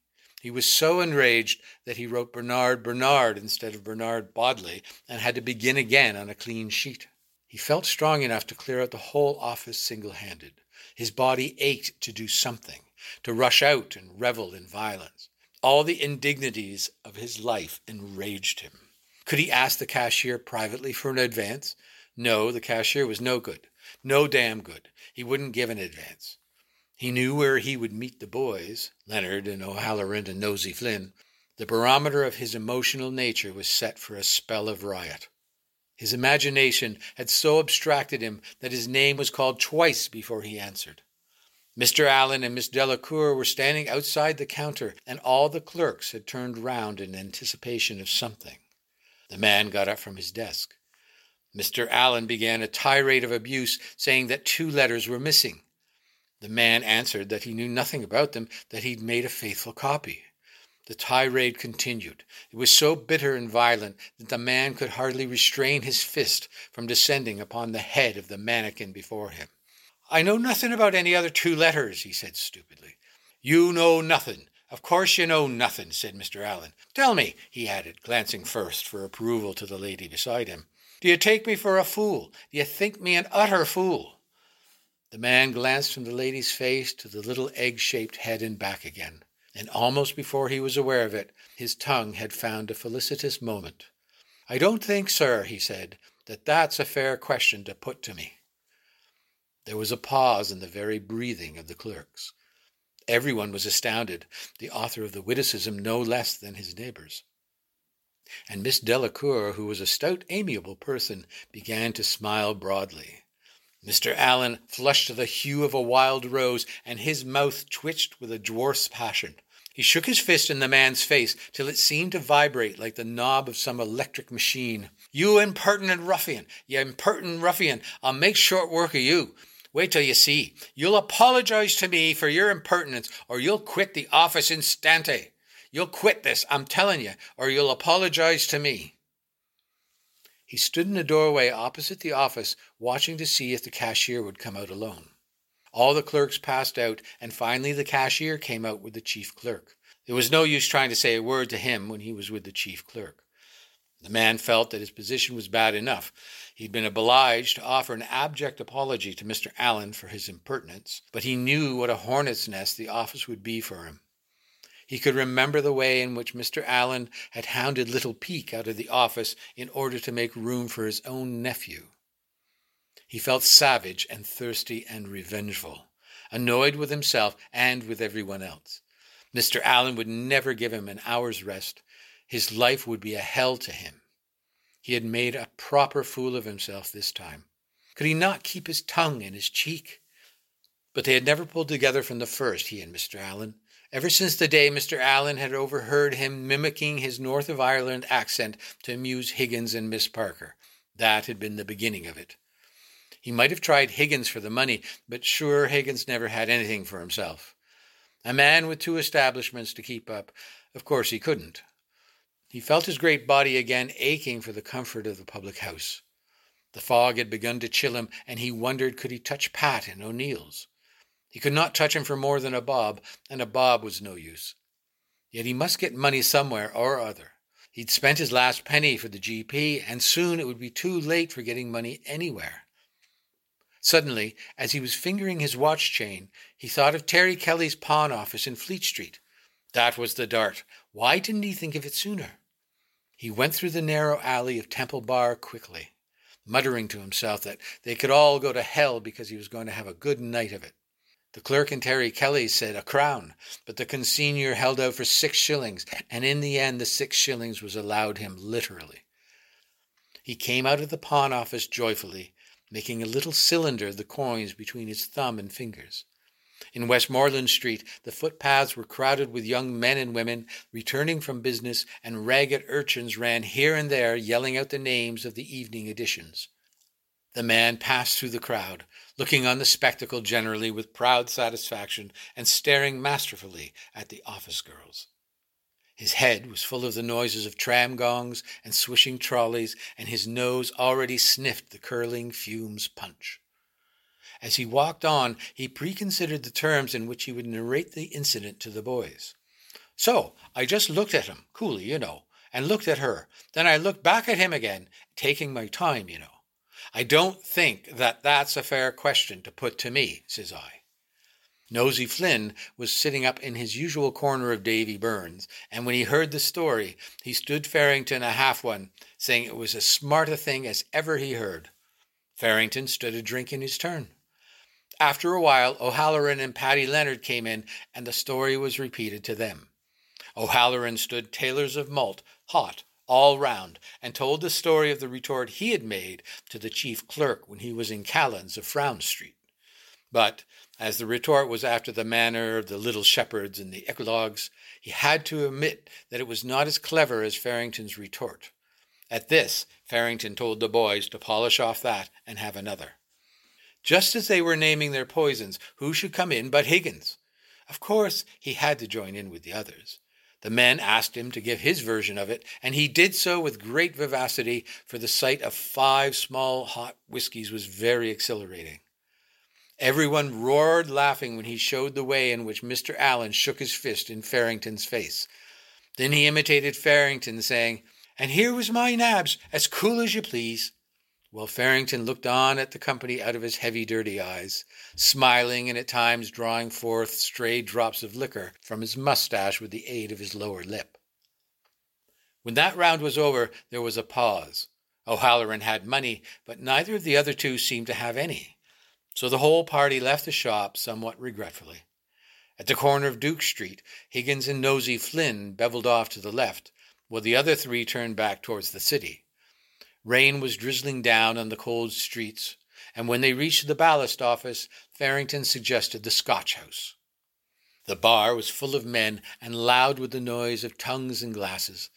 He was so enraged that he wrote Bernard Bernard instead of Bernard Bodley and had to begin again on a clean sheet. He felt strong enough to clear out the whole office single handed. His body ached to do something, to rush out and revel in violence. All the indignities of his life enraged him. Could he ask the cashier privately for an advance? No, the cashier was no good. No damn good. He wouldn't give an advance. He knew where he would meet the boys, Leonard and O'Halloran and Nosey Flynn. The barometer of his emotional nature was set for a spell of riot. His imagination had so abstracted him that his name was called twice before he answered. Mr. Alleyne and Miss Delacour were standing outside the counter, and all the clerks had turned round in anticipation of something. The man got up from his desk. Mr. Alleyne began a tirade of abuse, saying that two letters were missing. The man answered that he knew nothing about them, that he'd made a faithful copy. The tirade continued. It was so bitter and violent that the man could hardly restrain his fist from descending upon the head of the mannikin before him. I know nothing about any other two letters, he said stupidly. You know nothing. Of course you know nothing, said Mr. Alleyne. Tell me, he added, glancing first for approval to the lady beside him. Do you take me for a fool? Do you think me an utter fool? The man glanced from the lady's face to the little egg shaped head and back again, and almost before he was aware of it, his tongue had found a felicitous moment. I don't think, sir, he said, that that's a fair question to put to me. There was a pause in the very breathing of the clerks. Everyone was astounded, the author of the witticism no less than his neighbors. And Miss Delacour, who was a stout, amiable person, began to smile broadly. Mr. Alleyne flushed to the hue of a wild rose, and his mouth twitched with a dwarf's passion. He shook his fist in the man's face till it seemed to vibrate like the knob of some electric machine. You impertinent ruffian! You impertinent ruffian! I'll make short work of you. Wait till you see. You'll apologize to me for your impertinence, or you'll quit the office instante. You'll quit this, I'm telling you, or you'll apologize to me. He stood in the doorway opposite the office, watching to see if the cashier would come out alone. All the clerks passed out, and finally the cashier came out with the chief clerk. There was no use trying to say a word to him when he was with the chief clerk. The man felt that his position was bad enough. He'd been obliged to offer an abject apology to Mr. Alleyne for his impertinence, but he knew what a hornet's nest the office would be for him. He could remember the way in which Mr. Alleyne had hounded little Peake out of the office in order to make room for his own nephew. He felt savage and thirsty and revengeful, annoyed with himself and with everyone else. Mr. Alleyne would never give him an hour's rest. His life would be a hell to him. He had made a proper fool of himself this time. Could he not keep his tongue in his cheek? But they had never pulled together from the first, he and Mr. Alleyne. Ever since the day Mr. Alleyne had overheard him mimicking his North of Ireland accent to amuse Higgins and Miss Parker, that had been the beginning of it. He might have tried Higgins for the money, but sure Higgins never had anything for himself. A man with two establishments to keep up, of course he couldn't. He felt his great body again aching for the comfort of the public house. The fog had begun to chill him, and he wondered could he touch Pat in O'Neill's. He could not touch him for more than a bob, and a bob was no use. Yet he must get money somewhere or other. He'd spent his last penny for the GP, and soon it would be too late for getting money anywhere. Suddenly, as he was fingering his watch chain, he thought of Terry Kelly's pawn office in Fleet Street. That was the dart. Why didn't he think of it sooner? He went through the narrow alley of Temple Bar quickly, muttering to himself that they could all go to hell because he was going to have a good night of it. The clerk in Terry Kelly said a crown, but the consignor held out for six shillings, and in the end the six shillings was allowed him literally. He came out of the pawn office joyfully, making a little cylinder of the coins between his thumb and fingers. In Westmoreland Street, the footpaths were crowded with young men and women returning from business, and ragged urchins ran here and there yelling out the names of the evening editions. The man passed through the crowd, looking on the spectacle generally with proud satisfaction and staring masterfully at the office girls. His head was full of the noises of tram gongs and swishing trolleys, and his nose already sniffed the curling fumes punch. As he walked on, he preconsidered the terms in which he would narrate the incident to the boys. So I just looked at him, coolly, you know, and looked at her. Then I looked back at him again, taking my time, you know. I don't think that that's a fair question to put to me, says I. Nosey Flynn was sitting up in his usual corner of Davy Byrne's, and when he heard the story, he stood Farrington a half one, saying it was as smart a thing as ever he heard. Farrington stood a drink in his turn. After a while, O'Halloran and Paddy Leonard came in, and the story was repeated to them. O'Halloran stood tailors of malt, hot, all round, and told the story of the retort he had made to the chief clerk when he was in Callan's of Fownes Street. But, as the retort was after the manner of the little shepherds and the eclogues, he had to admit that it was not as clever as Farrington's retort. At this, Farrington told the boys to polish off that and have another. Just as they were naming their poisons, who should come in but Higgins? Of course, he had to join in with the others. The men asked him to give his version of it, and he did so with great vivacity, for the sight of five small hot whiskies was very exhilarating. Everyone roared laughing when he showed the way in which Mr. Alleyne shook his fist in Farrington's face. Then he imitated Farrington, saying, And here was my nabs, as cool as you please while Farrington looked on at the company out of his heavy, dirty eyes, smiling and at times drawing forth stray drops of liquor from his mustache with the aid of his lower lip. When that round was over, there was a pause. O'Halloran had money, but neither of the other two seemed to have any, so the whole party left the shop somewhat regretfully. At the corner of Duke Street, Higgins and Nosey Flynn bevelled off to the left, while the other three turned back towards the city. Rain was drizzling down on the cold streets, and when they reached the ballast office, Farrington suggested the Scotch House. The bar was full of men and loud with the noise of tongues and glasses.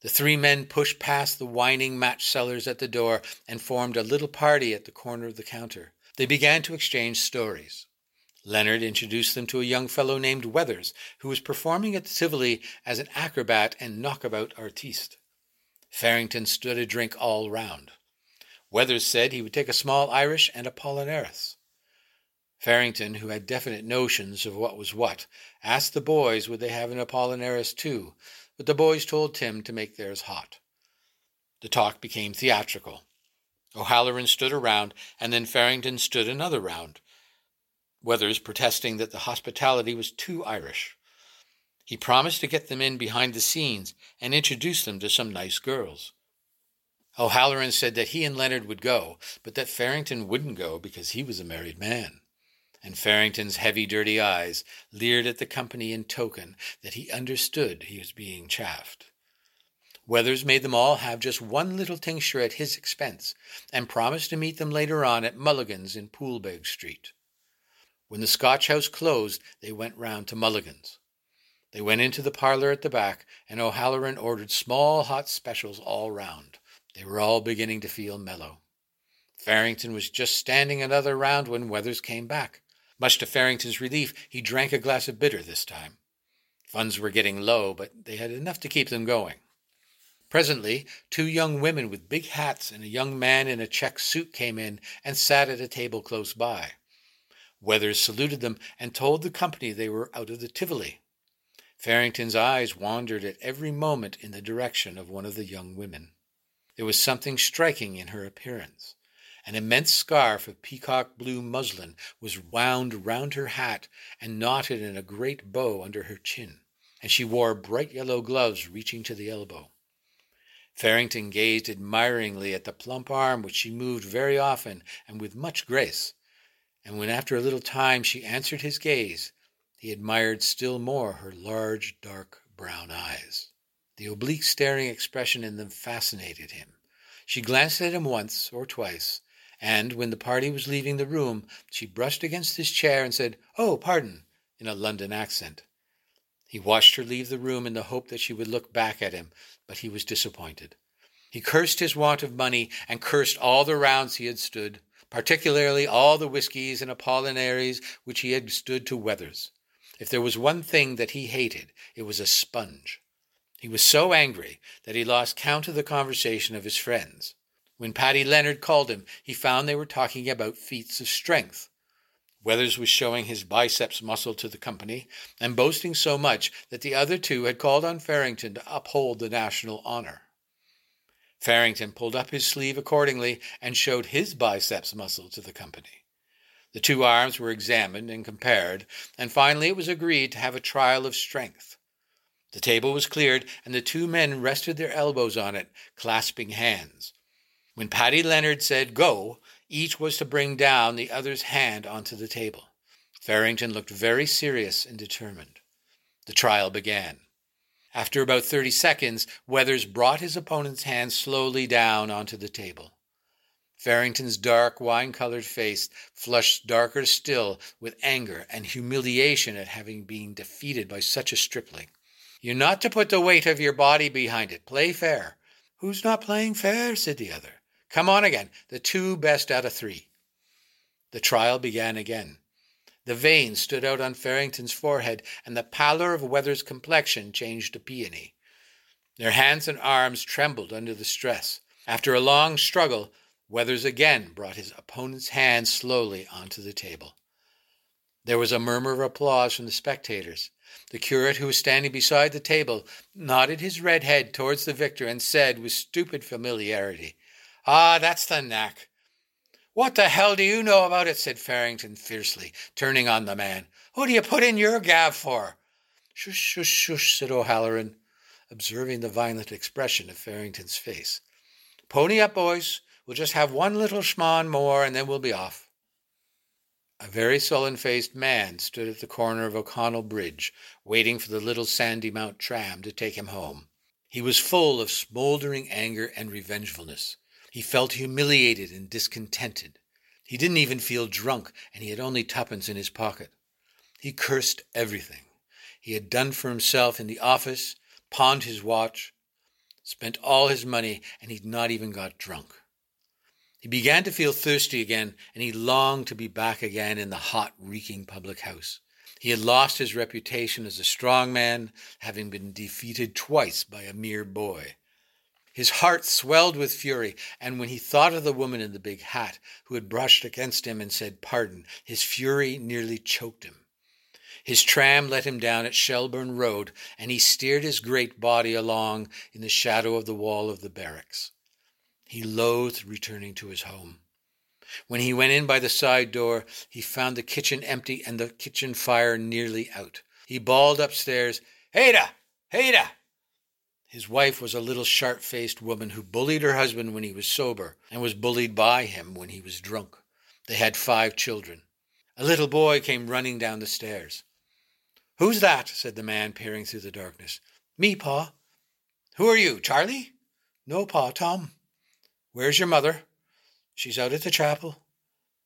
The three men pushed past the whining match sellers at the door and formed a little party at the corner of the counter. They began to exchange stories. Leonard introduced them to a young fellow named Weathers, who was performing at the Tivoli as an acrobat and knockabout artiste. Farrington stood a drink all round. Weathers said he would take a small Irish and a Apollinaris. Farrington, who had definite notions of what was what, asked the boys would they have an Apollinaris too, but the boys told Tim to make theirs hot. The talk became theatrical. O'Halloran stood a round, and then Farrington stood another round, Weathers protesting that the hospitality was too Irish. He promised to get them in behind the scenes and introduce them to some nice girls. O'Halloran said that he and Leonard would go, but that Farrington wouldn't go because he was a married man. And Farrington's heavy, dirty eyes leered at the company in token that he understood he was being chaffed. Weathers made them all have just one little tincture at his expense, and promised to meet them later on at Mulligan's in Poolbeg Street. When the Scotch house closed, they went round to Mulligan's. They went into the parlour at the back, and O'Halloran ordered small hot specials all round. They were all beginning to feel mellow. Farrington was just standing another round when Weathers came back. Much to Farrington's relief, he drank a glass of bitter this time. Funds were getting low, but they had enough to keep them going. Presently, two young women with big hats and a young man in a check suit came in and sat at a table close by. Weathers saluted them and told the company they were out of the Tivoli. Farrington's eyes wandered at every moment in the direction of one of the young women. There was something striking in her appearance. An immense scarf of peacock blue muslin was wound round her hat and knotted in a great bow under her chin, and she wore bright yellow gloves reaching to the elbow. Farrington gazed admiringly at the plump arm which she moved very often and with much grace, and when after a little time she answered his gaze, he admired still more her large, dark brown eyes. The oblique staring expression in them fascinated him. She glanced at him once or twice, and when the party was leaving the room, she brushed against his chair and said, Oh, pardon, in a London accent. He watched her leave the room in the hope that she would look back at him, but he was disappointed. He cursed his want of money and cursed all the rounds he had stood, particularly all the whiskies and Apollinaris which he had stood to Weathers. If there was one thing that he hated, it was a sponge. He was so angry that he lost count of the conversation of his friends. When Paddy Leonard called him, he found they were talking about feats of strength. Weathers was showing his biceps muscle to the company and boasting so much that the other two had called on Farrington to uphold the national honor. Farrington pulled up his sleeve accordingly and showed his biceps muscle to the company. The two arms were examined and compared, and finally it was agreed to have a trial of strength. The table was cleared, and the two men rested their elbows on it, clasping hands. When Paddy Leonard said go, each was to bring down the other's hand onto the table. Farrington looked very serious and determined. The trial began. After about thirty seconds, Weathers brought his opponent's hand slowly down onto the table. Farrington's dark, wine colored face flushed darker still with anger and humiliation at having been defeated by such a stripling. You're not to put the weight of your body behind it. Play fair. Who's not playing fair? said the other. Come on again, the two best out of three. The trial began again. The veins stood out on Farrington's forehead, and the pallor of Weathers' complexion changed to peony. Their hands and arms trembled under the stress. After a long struggle, Weathers again brought his opponent's hand slowly onto the table. There was a murmur of applause from the spectators. The curate, who was standing beside the table, nodded his red head towards the victor and said with stupid familiarity, Ah, that's the knack. What the hell do you know about it? said Farrington fiercely, turning on the man. Who do you put in your gab for? Shush, shush, shush, said O'Halloran, observing the violent expression of Farrington's face. Pony up, boys. We'll just have one little smahan more, and then we'll be off. A very sullen faced man stood at the corner of O'Connell Bridge, waiting for the little Sandymount tram to take him home. He was full of smouldering anger and revengefulness. He felt humiliated and discontented. He didn't even feel drunk, and he had only twopence in his pocket. He cursed everything. He had done for himself in the office, pawned his watch, spent all his money, and he'd not even got drunk. He began to feel thirsty again, and he longed to be back again in the hot, reeking public house. He had lost his reputation as a strong man, having been defeated twice by a mere boy. His heart swelled with fury, and when he thought of the woman in the big hat who had brushed against him and said pardon, his fury nearly choked him. His tram let him down at Shelbourne Road, and he steered his great body along in the shadow of the wall of the barracks. He loathed returning to his home. When he went in by the side door, he found the kitchen empty and the kitchen fire nearly out. He bawled upstairs, Ada! Ada! His wife was a little sharp faced woman who bullied her husband when he was sober and was bullied by him when he was drunk. They had five children. A little boy came running down the stairs. Who's that? said the man, peering through the darkness. Me, Pa. Who are you, Charlie? No, Pa, Tom. Where's your mother? She's out at the chapel.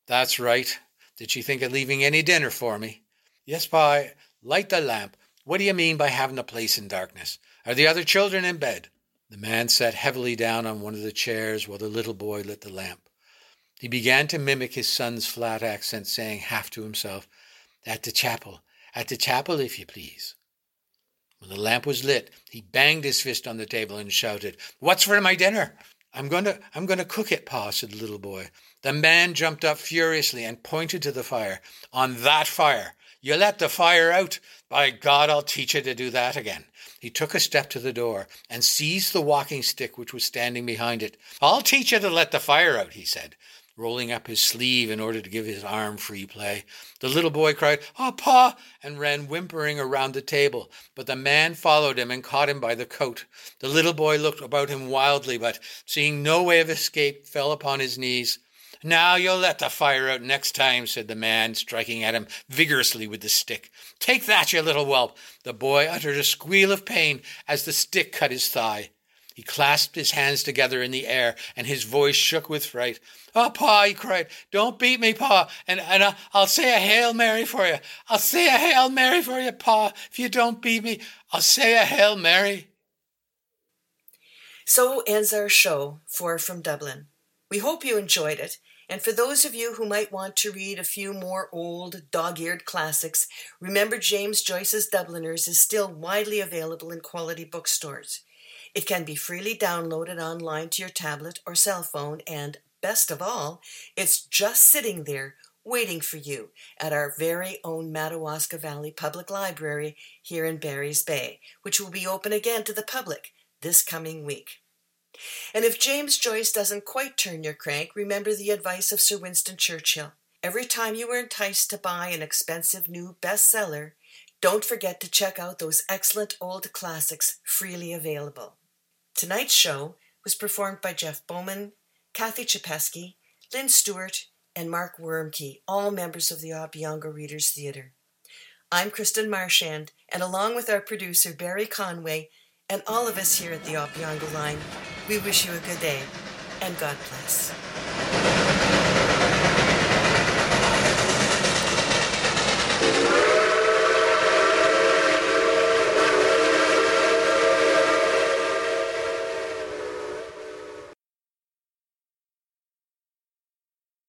That's right. Did she think of leaving any dinner for me? Yes, Pa. Light the lamp. What do you mean by having a place in darkness? Are the other children in bed? The man sat heavily down on one of the chairs while the little boy lit the lamp. He began to mimic his son's flat accent, saying half to himself, At the chapel, at the chapel, if you please. When the lamp was lit, he banged his fist on the table and shouted, What's for my dinner? I'm going to I'm going to cook it, Pa, said the little boy. The man jumped up furiously and pointed to the fire. On that fire. You let the fire out. By God, I'll teach you to do that again. He took a step to the door and seized the walking stick which was standing behind it. I'll teach you to let the fire out, he said, rolling up his sleeve in order to give his arm free play. The little boy cried, Oh, Pa! and ran whimpering around the table. But the man followed him and caught him by the coat. The little boy looked about him wildly, but seeing no way of escape, fell upon his knees. Now you'll let the fire out next time, said the man, striking at him vigorously with the stick. Take that, you little whelp. The boy uttered a squeal of pain as the stick cut his thigh. He clasped his hands together in the air, and his voice shook with fright. Oh, Pa, he cried, don't beat me, Pa, and, and I'll, I'll say a Hail Mary for you. I'll say a Hail Mary for you, Pa. If you don't beat me, I'll say a Hail Mary.
So ends our show, Four From Dublin. We hope you enjoyed it and for those of you who might want to read a few more old, dog eared classics, remember James Joyce's Dubliners is still widely available in quality bookstores. It can be freely downloaded online to your tablet or cell phone, and best of all, it's just sitting there waiting for you at our very own Madawaska Valley Public Library here in Barry's Bay, which will be open again to the public this coming week. And if James Joyce doesn't quite turn your crank, remember the advice of Sir Winston Churchill. Every time you are enticed to buy an expensive new bestseller, don't forget to check out those excellent old classics freely available. Tonight's show was performed by Jeff Bowman, Cathy Chapeskie, Lynn Stewart, and Mark Woermke, all members of the Opeongo Readers Theatre. I'm Kristen Marchand, and along with our producer Barry Conway and all of us here at the Opeongo Line, we wish you a good day and God bless.